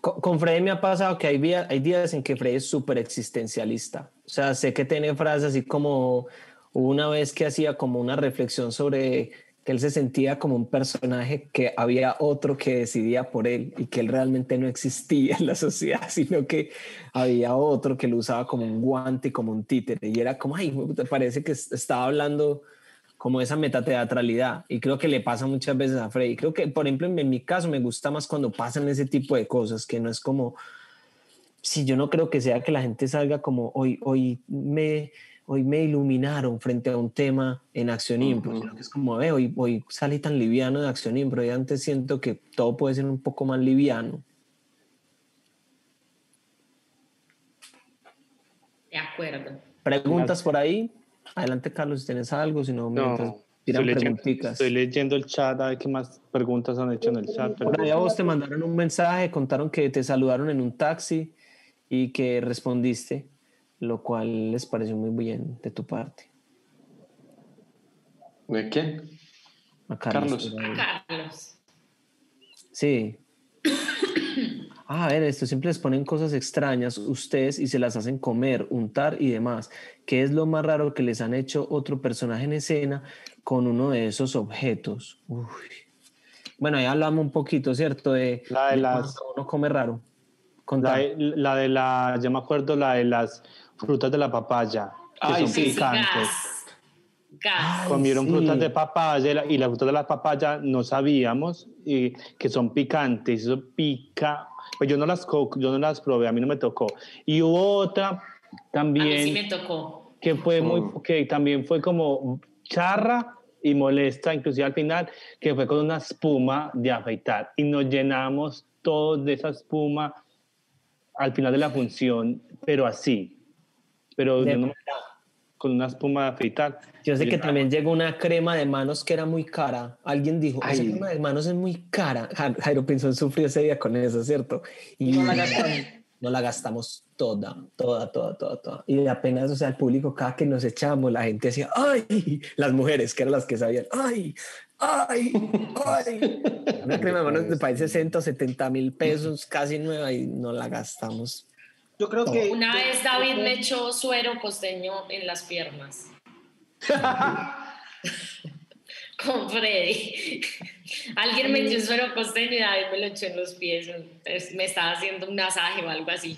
Con, con Freddy me ha pasado que hay, días, hay días en que Freddy es súper existencialista. O sea, sé que tiene frases así como una vez que hacía como una reflexión sobre que él se sentía como un personaje que había otro que decidía por él y que él realmente no existía en la sociedad, sino que había otro que lo usaba como un guante, como un títere. Y era como, ay, te parece que estaba hablando como esa metateatralidad. Y creo que le pasa muchas veces a Freddy. Creo que, por ejemplo, en mi caso me gusta más cuando pasan ese tipo de cosas, que no es como, si yo no creo que sea que la gente salga como, hoy, hoy me hoy me iluminaron frente a un tema en Acción Impro, que es como, ve, hoy, hoy salí tan liviano de Acción Impro y antes siento que todo puede ser un poco más liviano. De acuerdo. ¿Preguntas por ahí? Adelante, Carlos, si tienes algo, si no, mientras tiran preguntitas. Estoy leyendo el chat, a ver qué más preguntas han hecho en el chat. Pero... ya vos te mandaron un mensaje, contaron que te saludaron en un taxi y que respondiste lo cual les pareció muy bien de tu parte. ¿De quién? A Carlos. A Carlos. Sí. Ah, a ver, esto siempre les ponen cosas extrañas ustedes y se las hacen comer, untar y demás. ¿Qué es lo más raro que les han hecho otro personaje en escena con uno de esos objetos? Bueno, ahí hablamos un poquito, ¿cierto? De, la de, las... uno come raro. La de, la de la, yo me acuerdo la de las frutas de la papaya, que son picantes. Comieron frutas de papaya y las frutas de la papaya no sabíamos y, que son picantes, eso pica. Pues yo no las yo no las probé, a mí no me tocó. Y hubo otra también. A mí sí me tocó. Que fue muy, mm. que también fue como charra y molesta, inclusive al final, que fue con una espuma de afeitar y nos llenamos todos de esa espuma al final de la función, pero así. Pero con una espuma de afeitar. Yo sé que también llegó una crema de manos que era muy cara. Alguien dijo, esa crema de manos es muy cara. Jairo Pinzón sufrió ese día con eso, ¿cierto? Y no la gastamos, no la gastamos toda, toda, toda, toda, toda. Y apenas, o sea, el público, cada que nos echamos, la gente decía, ¡ay! Las mujeres, que eran las que sabían, ¡ay! ¡ay! ¡ay! Una crema de manos de país 60 o 70 mil pesos, casi nueva, y no la gastamos yo creo que... Una vez David me echó suero costeño en las piernas. Con Freddy. Alguien me echó suero costeño y David me lo echó en los pies. me estaba haciendo un masaje o algo así.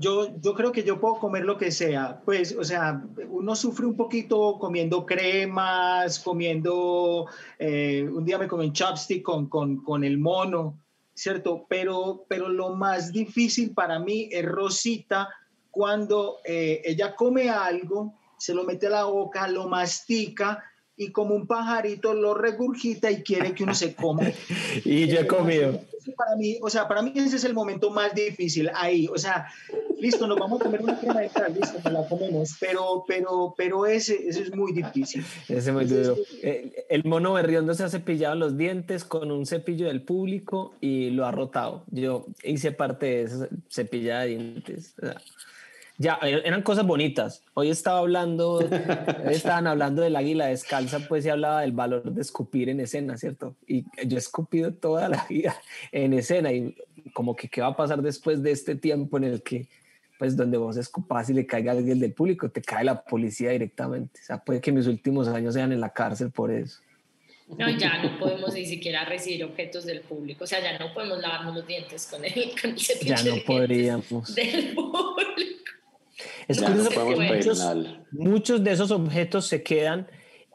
Yo, yo creo que yo puedo comer lo que sea. Pues, o sea, uno sufre un poquito comiendo cremas, comiendo... Eh, un día me comí un chopstick con, con, con el mono ¿cierto? Pero, pero lo más difícil para mí es Rosita cuando eh, ella come algo, se lo mete a la boca, lo mastica y como un pajarito lo regurgita y quiere que uno se coma. y yo he comido. Para mí, o sea, para mí ese es el momento más difícil ahí. O sea, listo, nos vamos a comer una crema de cal, listo, nos la comemos, pero, pero, pero ese, ese es muy difícil. Ese es muy duro. Eh, el mono berriondo se ha cepillado los dientes con un cepillo del público y lo ha rotado. Yo hice parte de esa cepillada de dientes. O sea, ya, er, eran cosas bonitas. Hoy estaba hablando, estaban hablando del águila descalza, pues se hablaba del valor de escupir en escena, ¿cierto? Y yo he escupido toda la vida en escena y como que qué va a pasar después de este tiempo en el que, pues donde vos escupas y le caiga a alguien del público, te cae la policía directamente. O sea, puede que mis últimos años sean en la cárcel por eso. No, ya no podemos ni siquiera recibir objetos del público, o sea, ya no podemos lavarnos los dientes con el, con el Ya no podríamos. Del público. Es curioso porque muchos, de esos objetos se quedan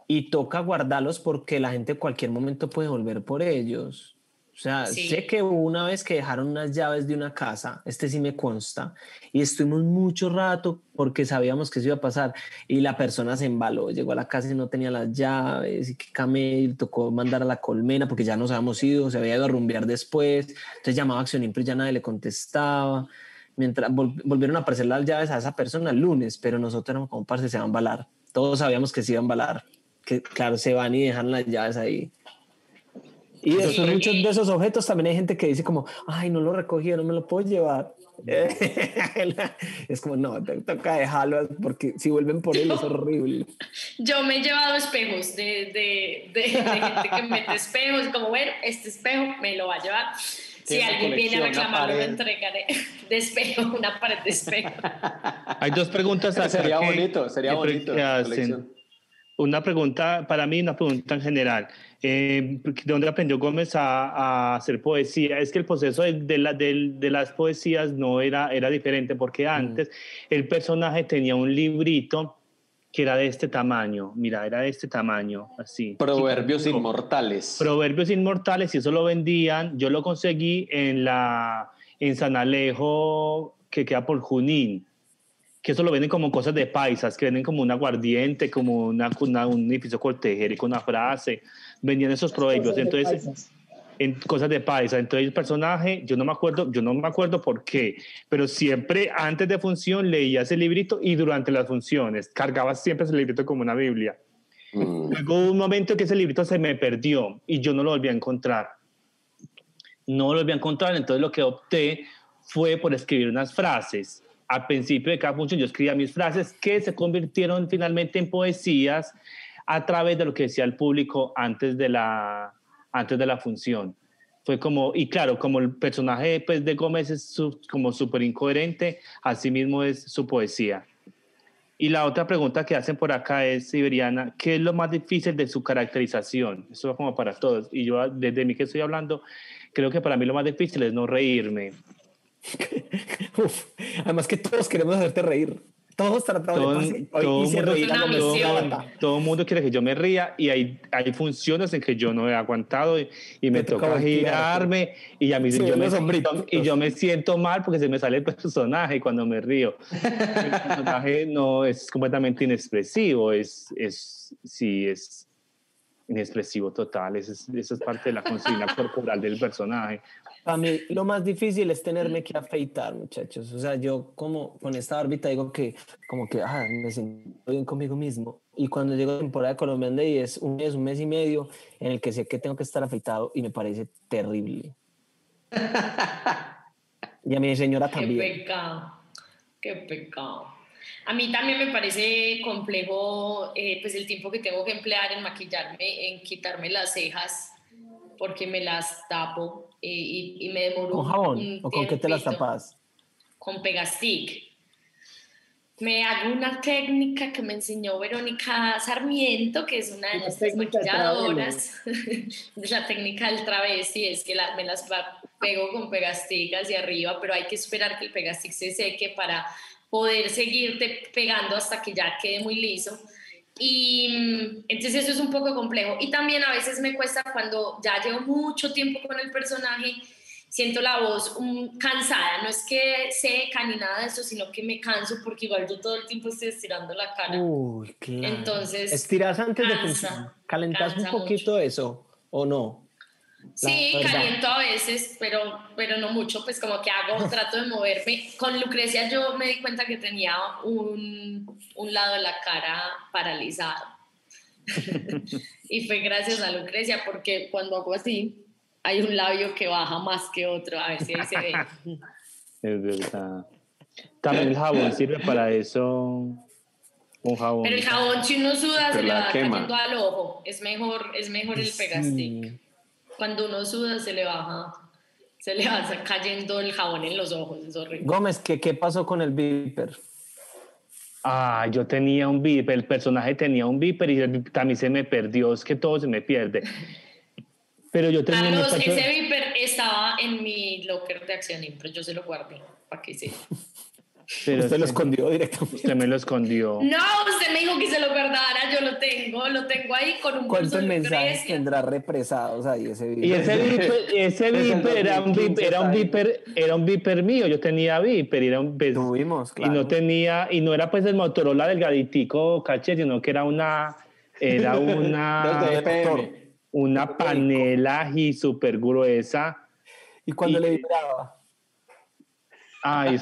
y toca guardarlos porque la gente en cualquier momento puede volver por ellos. O sea, sé que una vez que dejaron unas llaves de una casa, este sí me consta, y estuvimos mucho rato porque sabíamos que eso iba a pasar, y la persona se embaló, llegó a la casa y no tenía las llaves, y que camé, tocó mandar a la colmena porque ya nos habíamos ido, se había ido a rumbear después, entonces llamaba a Acción Impre y ya nadie le contestaba mientras volvieron a aparecer las llaves a esa persona el lunes, pero nosotros éramos como parce, se van a embalar. Todos sabíamos que se iban a embalar, que claro, se van y dejan las llaves ahí. Y de muchos de esos objetos también hay gente que dice como, ay, no lo recogí, no me lo puedo llevar. es como, no, te toca dejarlo porque si vuelven por él es horrible. Yo me he llevado espejos de, de, de, de gente que mete espejos, como, bueno, este espejo me lo va a llevar si alguien viene a reclamarlo, me entregaré de espejo, una pared de espejo. Hay dos preguntas Sería bonito, sería bonito. Una pregunta para mí, una pregunta en general. Eh, ¿De dónde aprendió Gómez a, a, hacer poesía? Es que el proceso de, de, de, las poesías no era, era diferente, porque mm. antes el personaje tenía un librito que era de este tamaño, mira, era de este tamaño, así. Proverbios inmortales. Proverbios inmortales, y eso lo vendían, yo lo conseguí en la en San Alejo, que queda por Junín, que eso lo venden como cosas de paisas, que venden como un aguardiente, como una, un edificio cortejero con una frase, vendían esos proverbios, entonces en cosas de paisa. Entonces el personaje, yo no me acuerdo, yo no me acuerdo por qué, pero siempre antes de función leía ese librito y durante las funciones cargaba siempre ese librito como una Biblia. Mm. Luego hubo un momento que ese librito se me perdió y yo no lo volví a encontrar. No lo volví a encontrar, entonces lo que opté fue por escribir unas frases. Al principio de cada función yo escribía mis frases que se convirtieron finalmente en poesías a través de lo que decía el público antes de la, antes de la función. Fue como, y claro, como el personaje pues, de Gómez es como súper incoherente, así mismo es su poesía. Y la otra pregunta que hacen por acá es, Siberiana, ¿qué es lo más difícil de su caracterización? Eso es como para todos. Y yo, desde mí que estoy hablando, creo que para mí lo más difícil es no reírme. además que todos queremos hacerte reír. Todos tratamos todo, de todo, y se mundo, todo, todo mundo quiere que yo me ría y hay, hay funciones en que yo no he aguantado y, y me Me toca girarme y a mí Sí, yo me siento, y yo me siento mal porque se me sale el personaje cuando me río. El personaje no es completamente inexpresivo, es, es sí, es inexpresivo total, eso es, eso es parte de la consigna corporal del personaje. A mí lo más difícil es tenerme que afeitar, muchachos. O sea, yo como con esta órbita digo que como que ah, me siento bien conmigo mismo. Y cuando llego a temporada de Colombian Day es un mes, un mes y medio en el que sé que tengo que estar afeitado y me parece terrible. Y a mi señora Qué también. pecado, qué pecado. A mí también me parece complejo eh, pues el tiempo que tengo que emplear en maquillarme, en quitarme las cejas, porque me las tapo y, y me demoro ¿Con jabón? un ¿O con qué te las tapas? Con Pegastick. Me hago una técnica que me enseñó Verónica Sarmiento, que es una de La nuestras técnica del maquilladoras. la técnica del travesti es que la- me las pego con Pegastick hacia arriba, pero hay que esperar que el Pegastick se seque para poder seguirte pegando hasta que ya quede muy liso. Y mm, entonces eso es un poco complejo. Y también a veces me cuesta cuando ya llevo mucho tiempo con el personaje, siento la voz mm, cansada. No es que seca ni nada de eso, sino que me canso porque igual yo todo el tiempo estoy estirando la cara. Uy, claro. Entonces, ¿Estiras antes de cansa, funcionar? ¿Calentas un poquito eso o no? Sí, verdad. caliento a veces, pero, pero no mucho, pues como que hago, trato de moverme. Con Lucrecia yo me di cuenta que tenía un, un lado de la cara paralizado. y fue gracias a Lucrecia, porque cuando hago así, hay un labio que baja más que otro, a ver si ahí se ve. Es verdad. También el jabón sirve para eso. Un jabón. Pero el jabón, si uno suda, se le va quema. cayendo al ojo. Es mejor, es mejor el pegastick. Cuando uno suda, se le baja, se le va cayendo el jabón en los ojos, es horrible. Gómez, ¿qué, ¿qué pasó con el Viper? Ah, yo tenía un viper, el personaje tenía un viper y también se me perdió, es que todo se me pierde. Pero yo tenía mi Carlos, ese Viper estaba en mi locker de acción impro, yo se lo guardé, para que se... pero Usted lo escondió directamente. Usted me lo escondió. No, usted me dijo que se lo guardara, yo lo tengo, lo tengo ahí con un ¿Cuántos mensajes tendrá represados ahí ese Y Viper? ese viper, ese viper era un viper, era un viper, era un viper mío, yo tenía viper, y era un pues, Tuvimos, y no tenía, y no era pues el Motorola delgaditico caché, sino que era una, era una, una panela y súper gruesa. Y cuando y- le vibraba. Ay,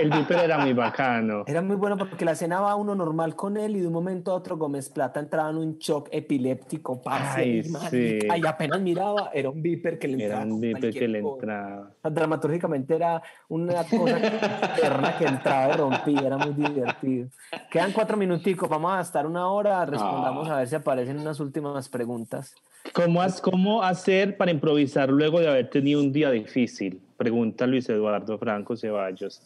el viper era muy bacano. Era muy bueno porque la cenaba uno normal con él y de un momento a otro Gómez Plata entraba en un shock epiléptico, parce, Ay, sí. y apenas miraba, era un viper que le Era entraba. un con viper que le entraba. Dramatúrgicamente era una cosa que entraba y rompía, era muy divertido. Quedan cuatro minuticos, vamos a estar una hora, respondamos Ah. a ver si aparecen unas últimas preguntas. ¿Cómo, has- ¿Cómo hacer para improvisar luego de haber tenido un día difícil? Pregunta Luis Eduardo Franco Ceballos.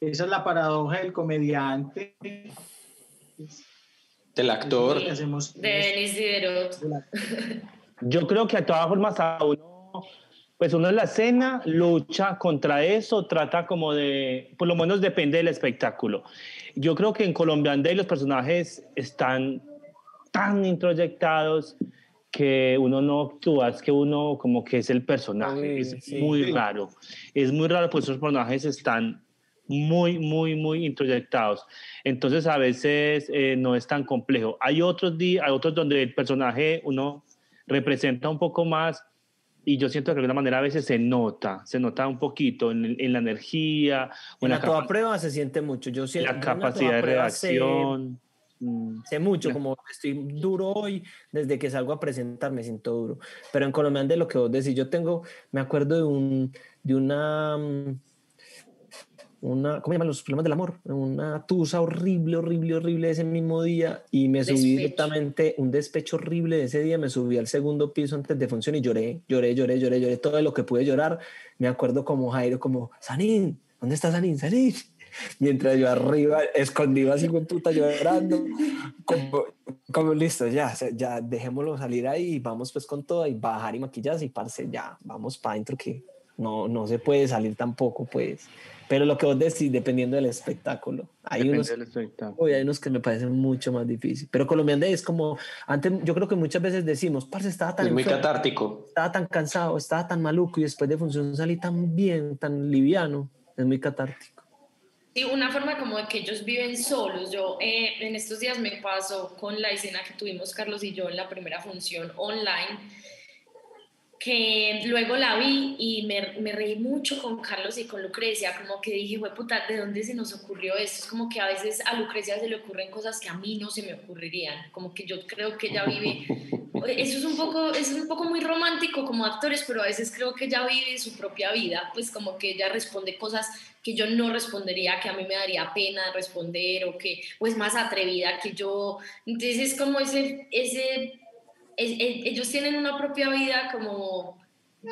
Esa es la paradoja del comediante. Del actor. De Denis Diderot. Yo creo que a todas formas a uno, pues uno en la escena lucha contra eso, trata como de, por lo menos depende del espectáculo. Yo creo que en Colombian Day los personajes están tan introyectados que uno no actúa, es que uno como que es el personaje, Sí, es sí. muy raro, es muy raro, pues esos personajes están muy, muy, muy introyectados. Entonces a veces eh, no es tan complejo. Hay otros días, hay otros donde el personaje uno representa un poco más y yo siento que de alguna manera a veces se nota, se nota un poquito en, en la energía, En en la la, toda prueba se siente mucho. Yo siento la capacidad de redacción. Mm. Sé mucho, como estoy duro hoy, desde que salgo a presentar me siento duro. Pero en Colombia de lo que vos decís, yo tengo, me acuerdo de un, de una, mm, una, ¿cómo llaman los problemas del amor? Una tusa horrible, horrible, horrible ese mismo día y me subí Despecho. directamente, un despecho horrible de ese día, me subí al segundo piso antes de función y lloré, lloré, lloré, lloré, lloré todo lo que pude llorar. Me acuerdo como Jairo, como, Sanín, ¿dónde está Sanín? Sanín. Mientras yo arriba, escondido así con puta llorando, como, como listo, ya, ya dejémoslo salir ahí, vamos pues con todo y bajar y maquillarse y parce, ya, vamos para adentro que no, no se puede salir tampoco, pues. Pero lo que vos decís, dependiendo del espectáculo. Hay unos, hay unos que me parecen mucho más difíciles. Pero Colombian Day es como, antes yo creo que muchas veces decimos, parce, estaba tan... Es muy catártico. Estaba tan cansado, estaba tan maluco y después de función salí tan bien, tan liviano. Es muy catártico. Sí, una forma como de que ellos viven solos. Yo eh, en estos días me pasó con la escena que tuvimos Carlos y yo en la primera función online que luego la vi y me, me, reí mucho con Carlos y con Lucrecia, como que dije, puta, ¿de dónde se nos ocurrió esto? Es como que a veces a Lucrecia se le ocurren cosas que a mí no se me ocurrirían, como que yo creo que ella vive, eso es un poco, es un poco muy romántico como actores, pero a veces creo que ella vive su propia vida, pues como que ella responde cosas que yo no respondería, que a mí me daría pena responder o que, o es más atrevida que yo, entonces es como ese, ese ellos tienen una propia vida como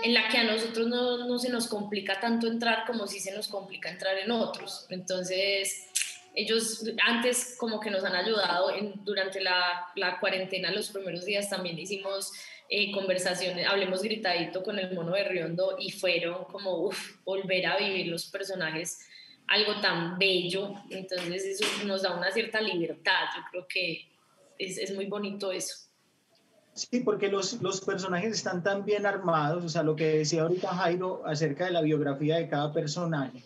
en la que a nosotros no, no, se nos complica tanto entrar como si se nos complica entrar en otros. Entonces, ellos antes como que nos han ayudado durante la, cuarentena, los primeros días también hicimos eh, conversaciones, hablemos gritadito con el mono de Riondo y fueron como volver a vivir los personajes algo tan bello. Entonces, eso nos da una cierta libertad. Yo creo que es, es muy bonito eso. Sí, porque los, los personajes están tan bien armados, o sea, lo que decía ahorita Jairo acerca de la biografía de cada personaje,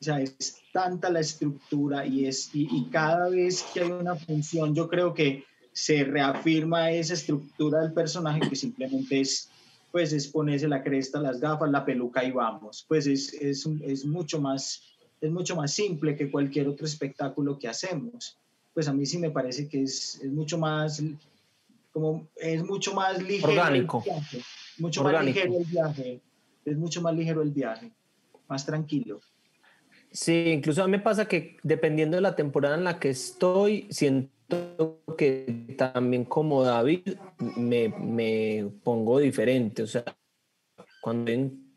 o sea, es tanta la estructura y, es, y, cada vez que hay una función, yo creo que se reafirma esa estructura del personaje que simplemente es, pues, es ponerse la cresta, las gafas, la peluca y vamos, pues es, es, es mucho más es mucho más simple que cualquier otro espectáculo que hacemos. Pues a mí sí me parece que es, es mucho más como es mucho más ligero. Orgánico. mucho más ligero el viaje. Es mucho más ligero el viaje, más tranquilo. Sí, incluso a mí me pasa que dependiendo de la temporada en la que estoy, siento que también como David me, me pongo diferente. O sea, cuando en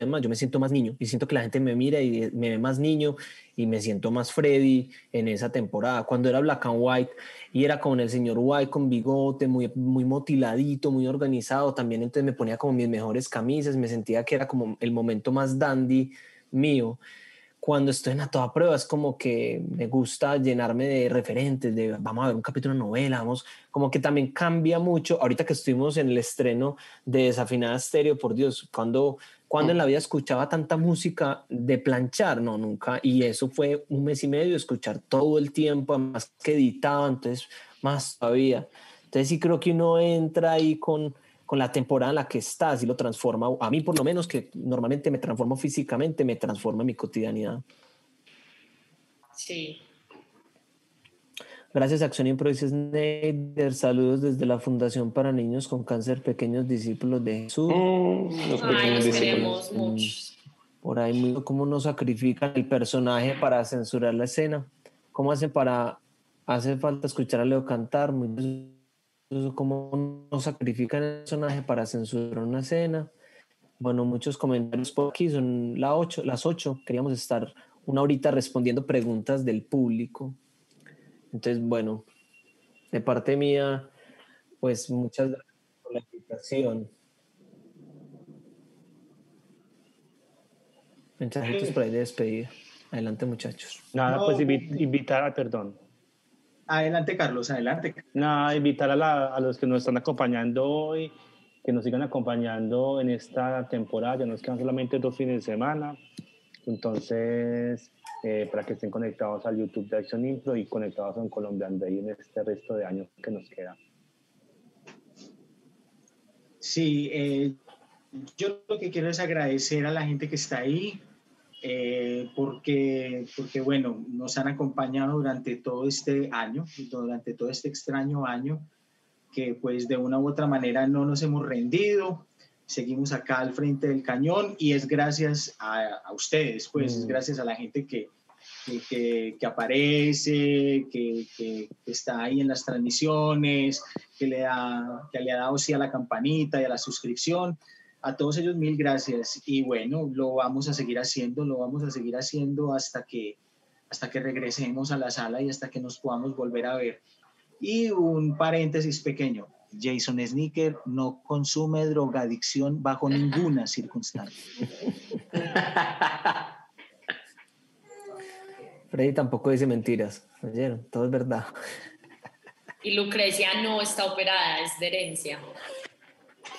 yo me siento más niño y siento que la gente me mira y me ve más niño y me siento más Freddy en esa temporada. Cuando era Black and White y era con el señor White con bigote, muy, muy motiladito, muy organizado, también entonces me ponía como mis mejores camisas, me sentía que era como el momento más dandy mío. Cuando estoy en a toda prueba es como que me gusta llenarme de referentes, de vamos a ver un capítulo de novela, vamos, como que también cambia mucho. Ahorita que estuvimos en el estreno de Desafinada Estéreo, por Dios, cuando cuando en la vida escuchaba tanta música de planchar? No, nunca. Y eso fue un mes y medio, escuchar todo el tiempo, además que editaba, entonces más todavía. Entonces sí creo que uno entra ahí con, con la temporada en la que estás y lo transforma. A mí por lo menos que normalmente me transformo físicamente, me transforma mi cotidianidad. Sí, Gracias Acción Improvisa Schneider. Saludos desde la Fundación para Niños con Cáncer, pequeños discípulos de Jesús. Mm, Ay, muchos. Por ahí, ¿cómo nos sacrifican el personaje para censurar la escena? ¿Cómo hacen para... Hace falta escuchar a Leo cantar. ¿Cómo nos sacrifican el personaje para censurar una escena? Bueno, muchos comentarios por aquí. Son las 8, las 8. Queríamos estar una horita respondiendo preguntas del público. Entonces, bueno, de parte mía, pues muchas gracias por la invitación. Mensajitos por ahí de despedida. Adelante, muchachos. Nada, pues invitar, a, perdón. Adelante, Carlos, adelante. Nada, invitar a, a, los que nos están acompañando hoy, que nos sigan acompañando en esta temporada. Ya nos quedan solamente dos fines de semana. Entonces, eh, para que estén conectados al YouTube de Acción Impro y conectados a Colombian Day en este resto de años que nos queda. Sí, eh, yo lo que quiero es agradecer a la gente que está ahí, eh, porque, porque, bueno, nos han acompañado durante todo este año, durante todo este extraño año, que pues de una u otra manera no nos hemos rendido, seguimos acá al frente del cañón y es gracias a, ustedes, pues es mm. gracias a la gente que, que, que, aparece, que, que, está ahí en las transmisiones, que le, da, que le ha dado sí a la campanita y a la suscripción. A todos ellos mil gracias y bueno, lo vamos a seguir haciendo, lo vamos a seguir haciendo hasta que, hasta que regresemos a la sala y hasta que nos podamos volver a ver. Y un paréntesis pequeño, Jason Sneaker no consume drogadicción bajo ninguna circunstancia. Freddy tampoco dice mentiras. ¿Oyeron? Todo es verdad. Y Lucrecia no está operada, es de herencia.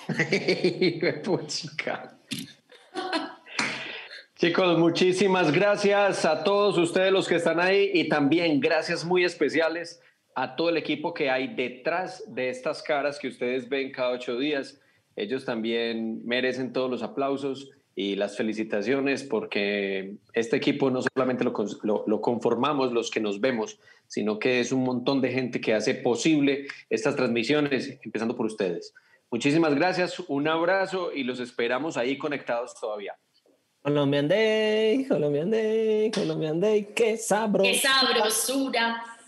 Chicos, muchísimas gracias a todos ustedes los que están ahí y también gracias muy especiales a todo el equipo que hay detrás de estas caras que ustedes ven cada ocho días. Ellos también merecen todos los aplausos y las felicitaciones porque este equipo no solamente lo, lo, conformamos los que nos vemos, sino que es un montón de gente que hace posible estas transmisiones, empezando por ustedes. Muchísimas gracias, un abrazo y los esperamos ahí conectados todavía. Colombian Day, Colombian Day, Colombian Day, qué sabroso. Qué sabrosura.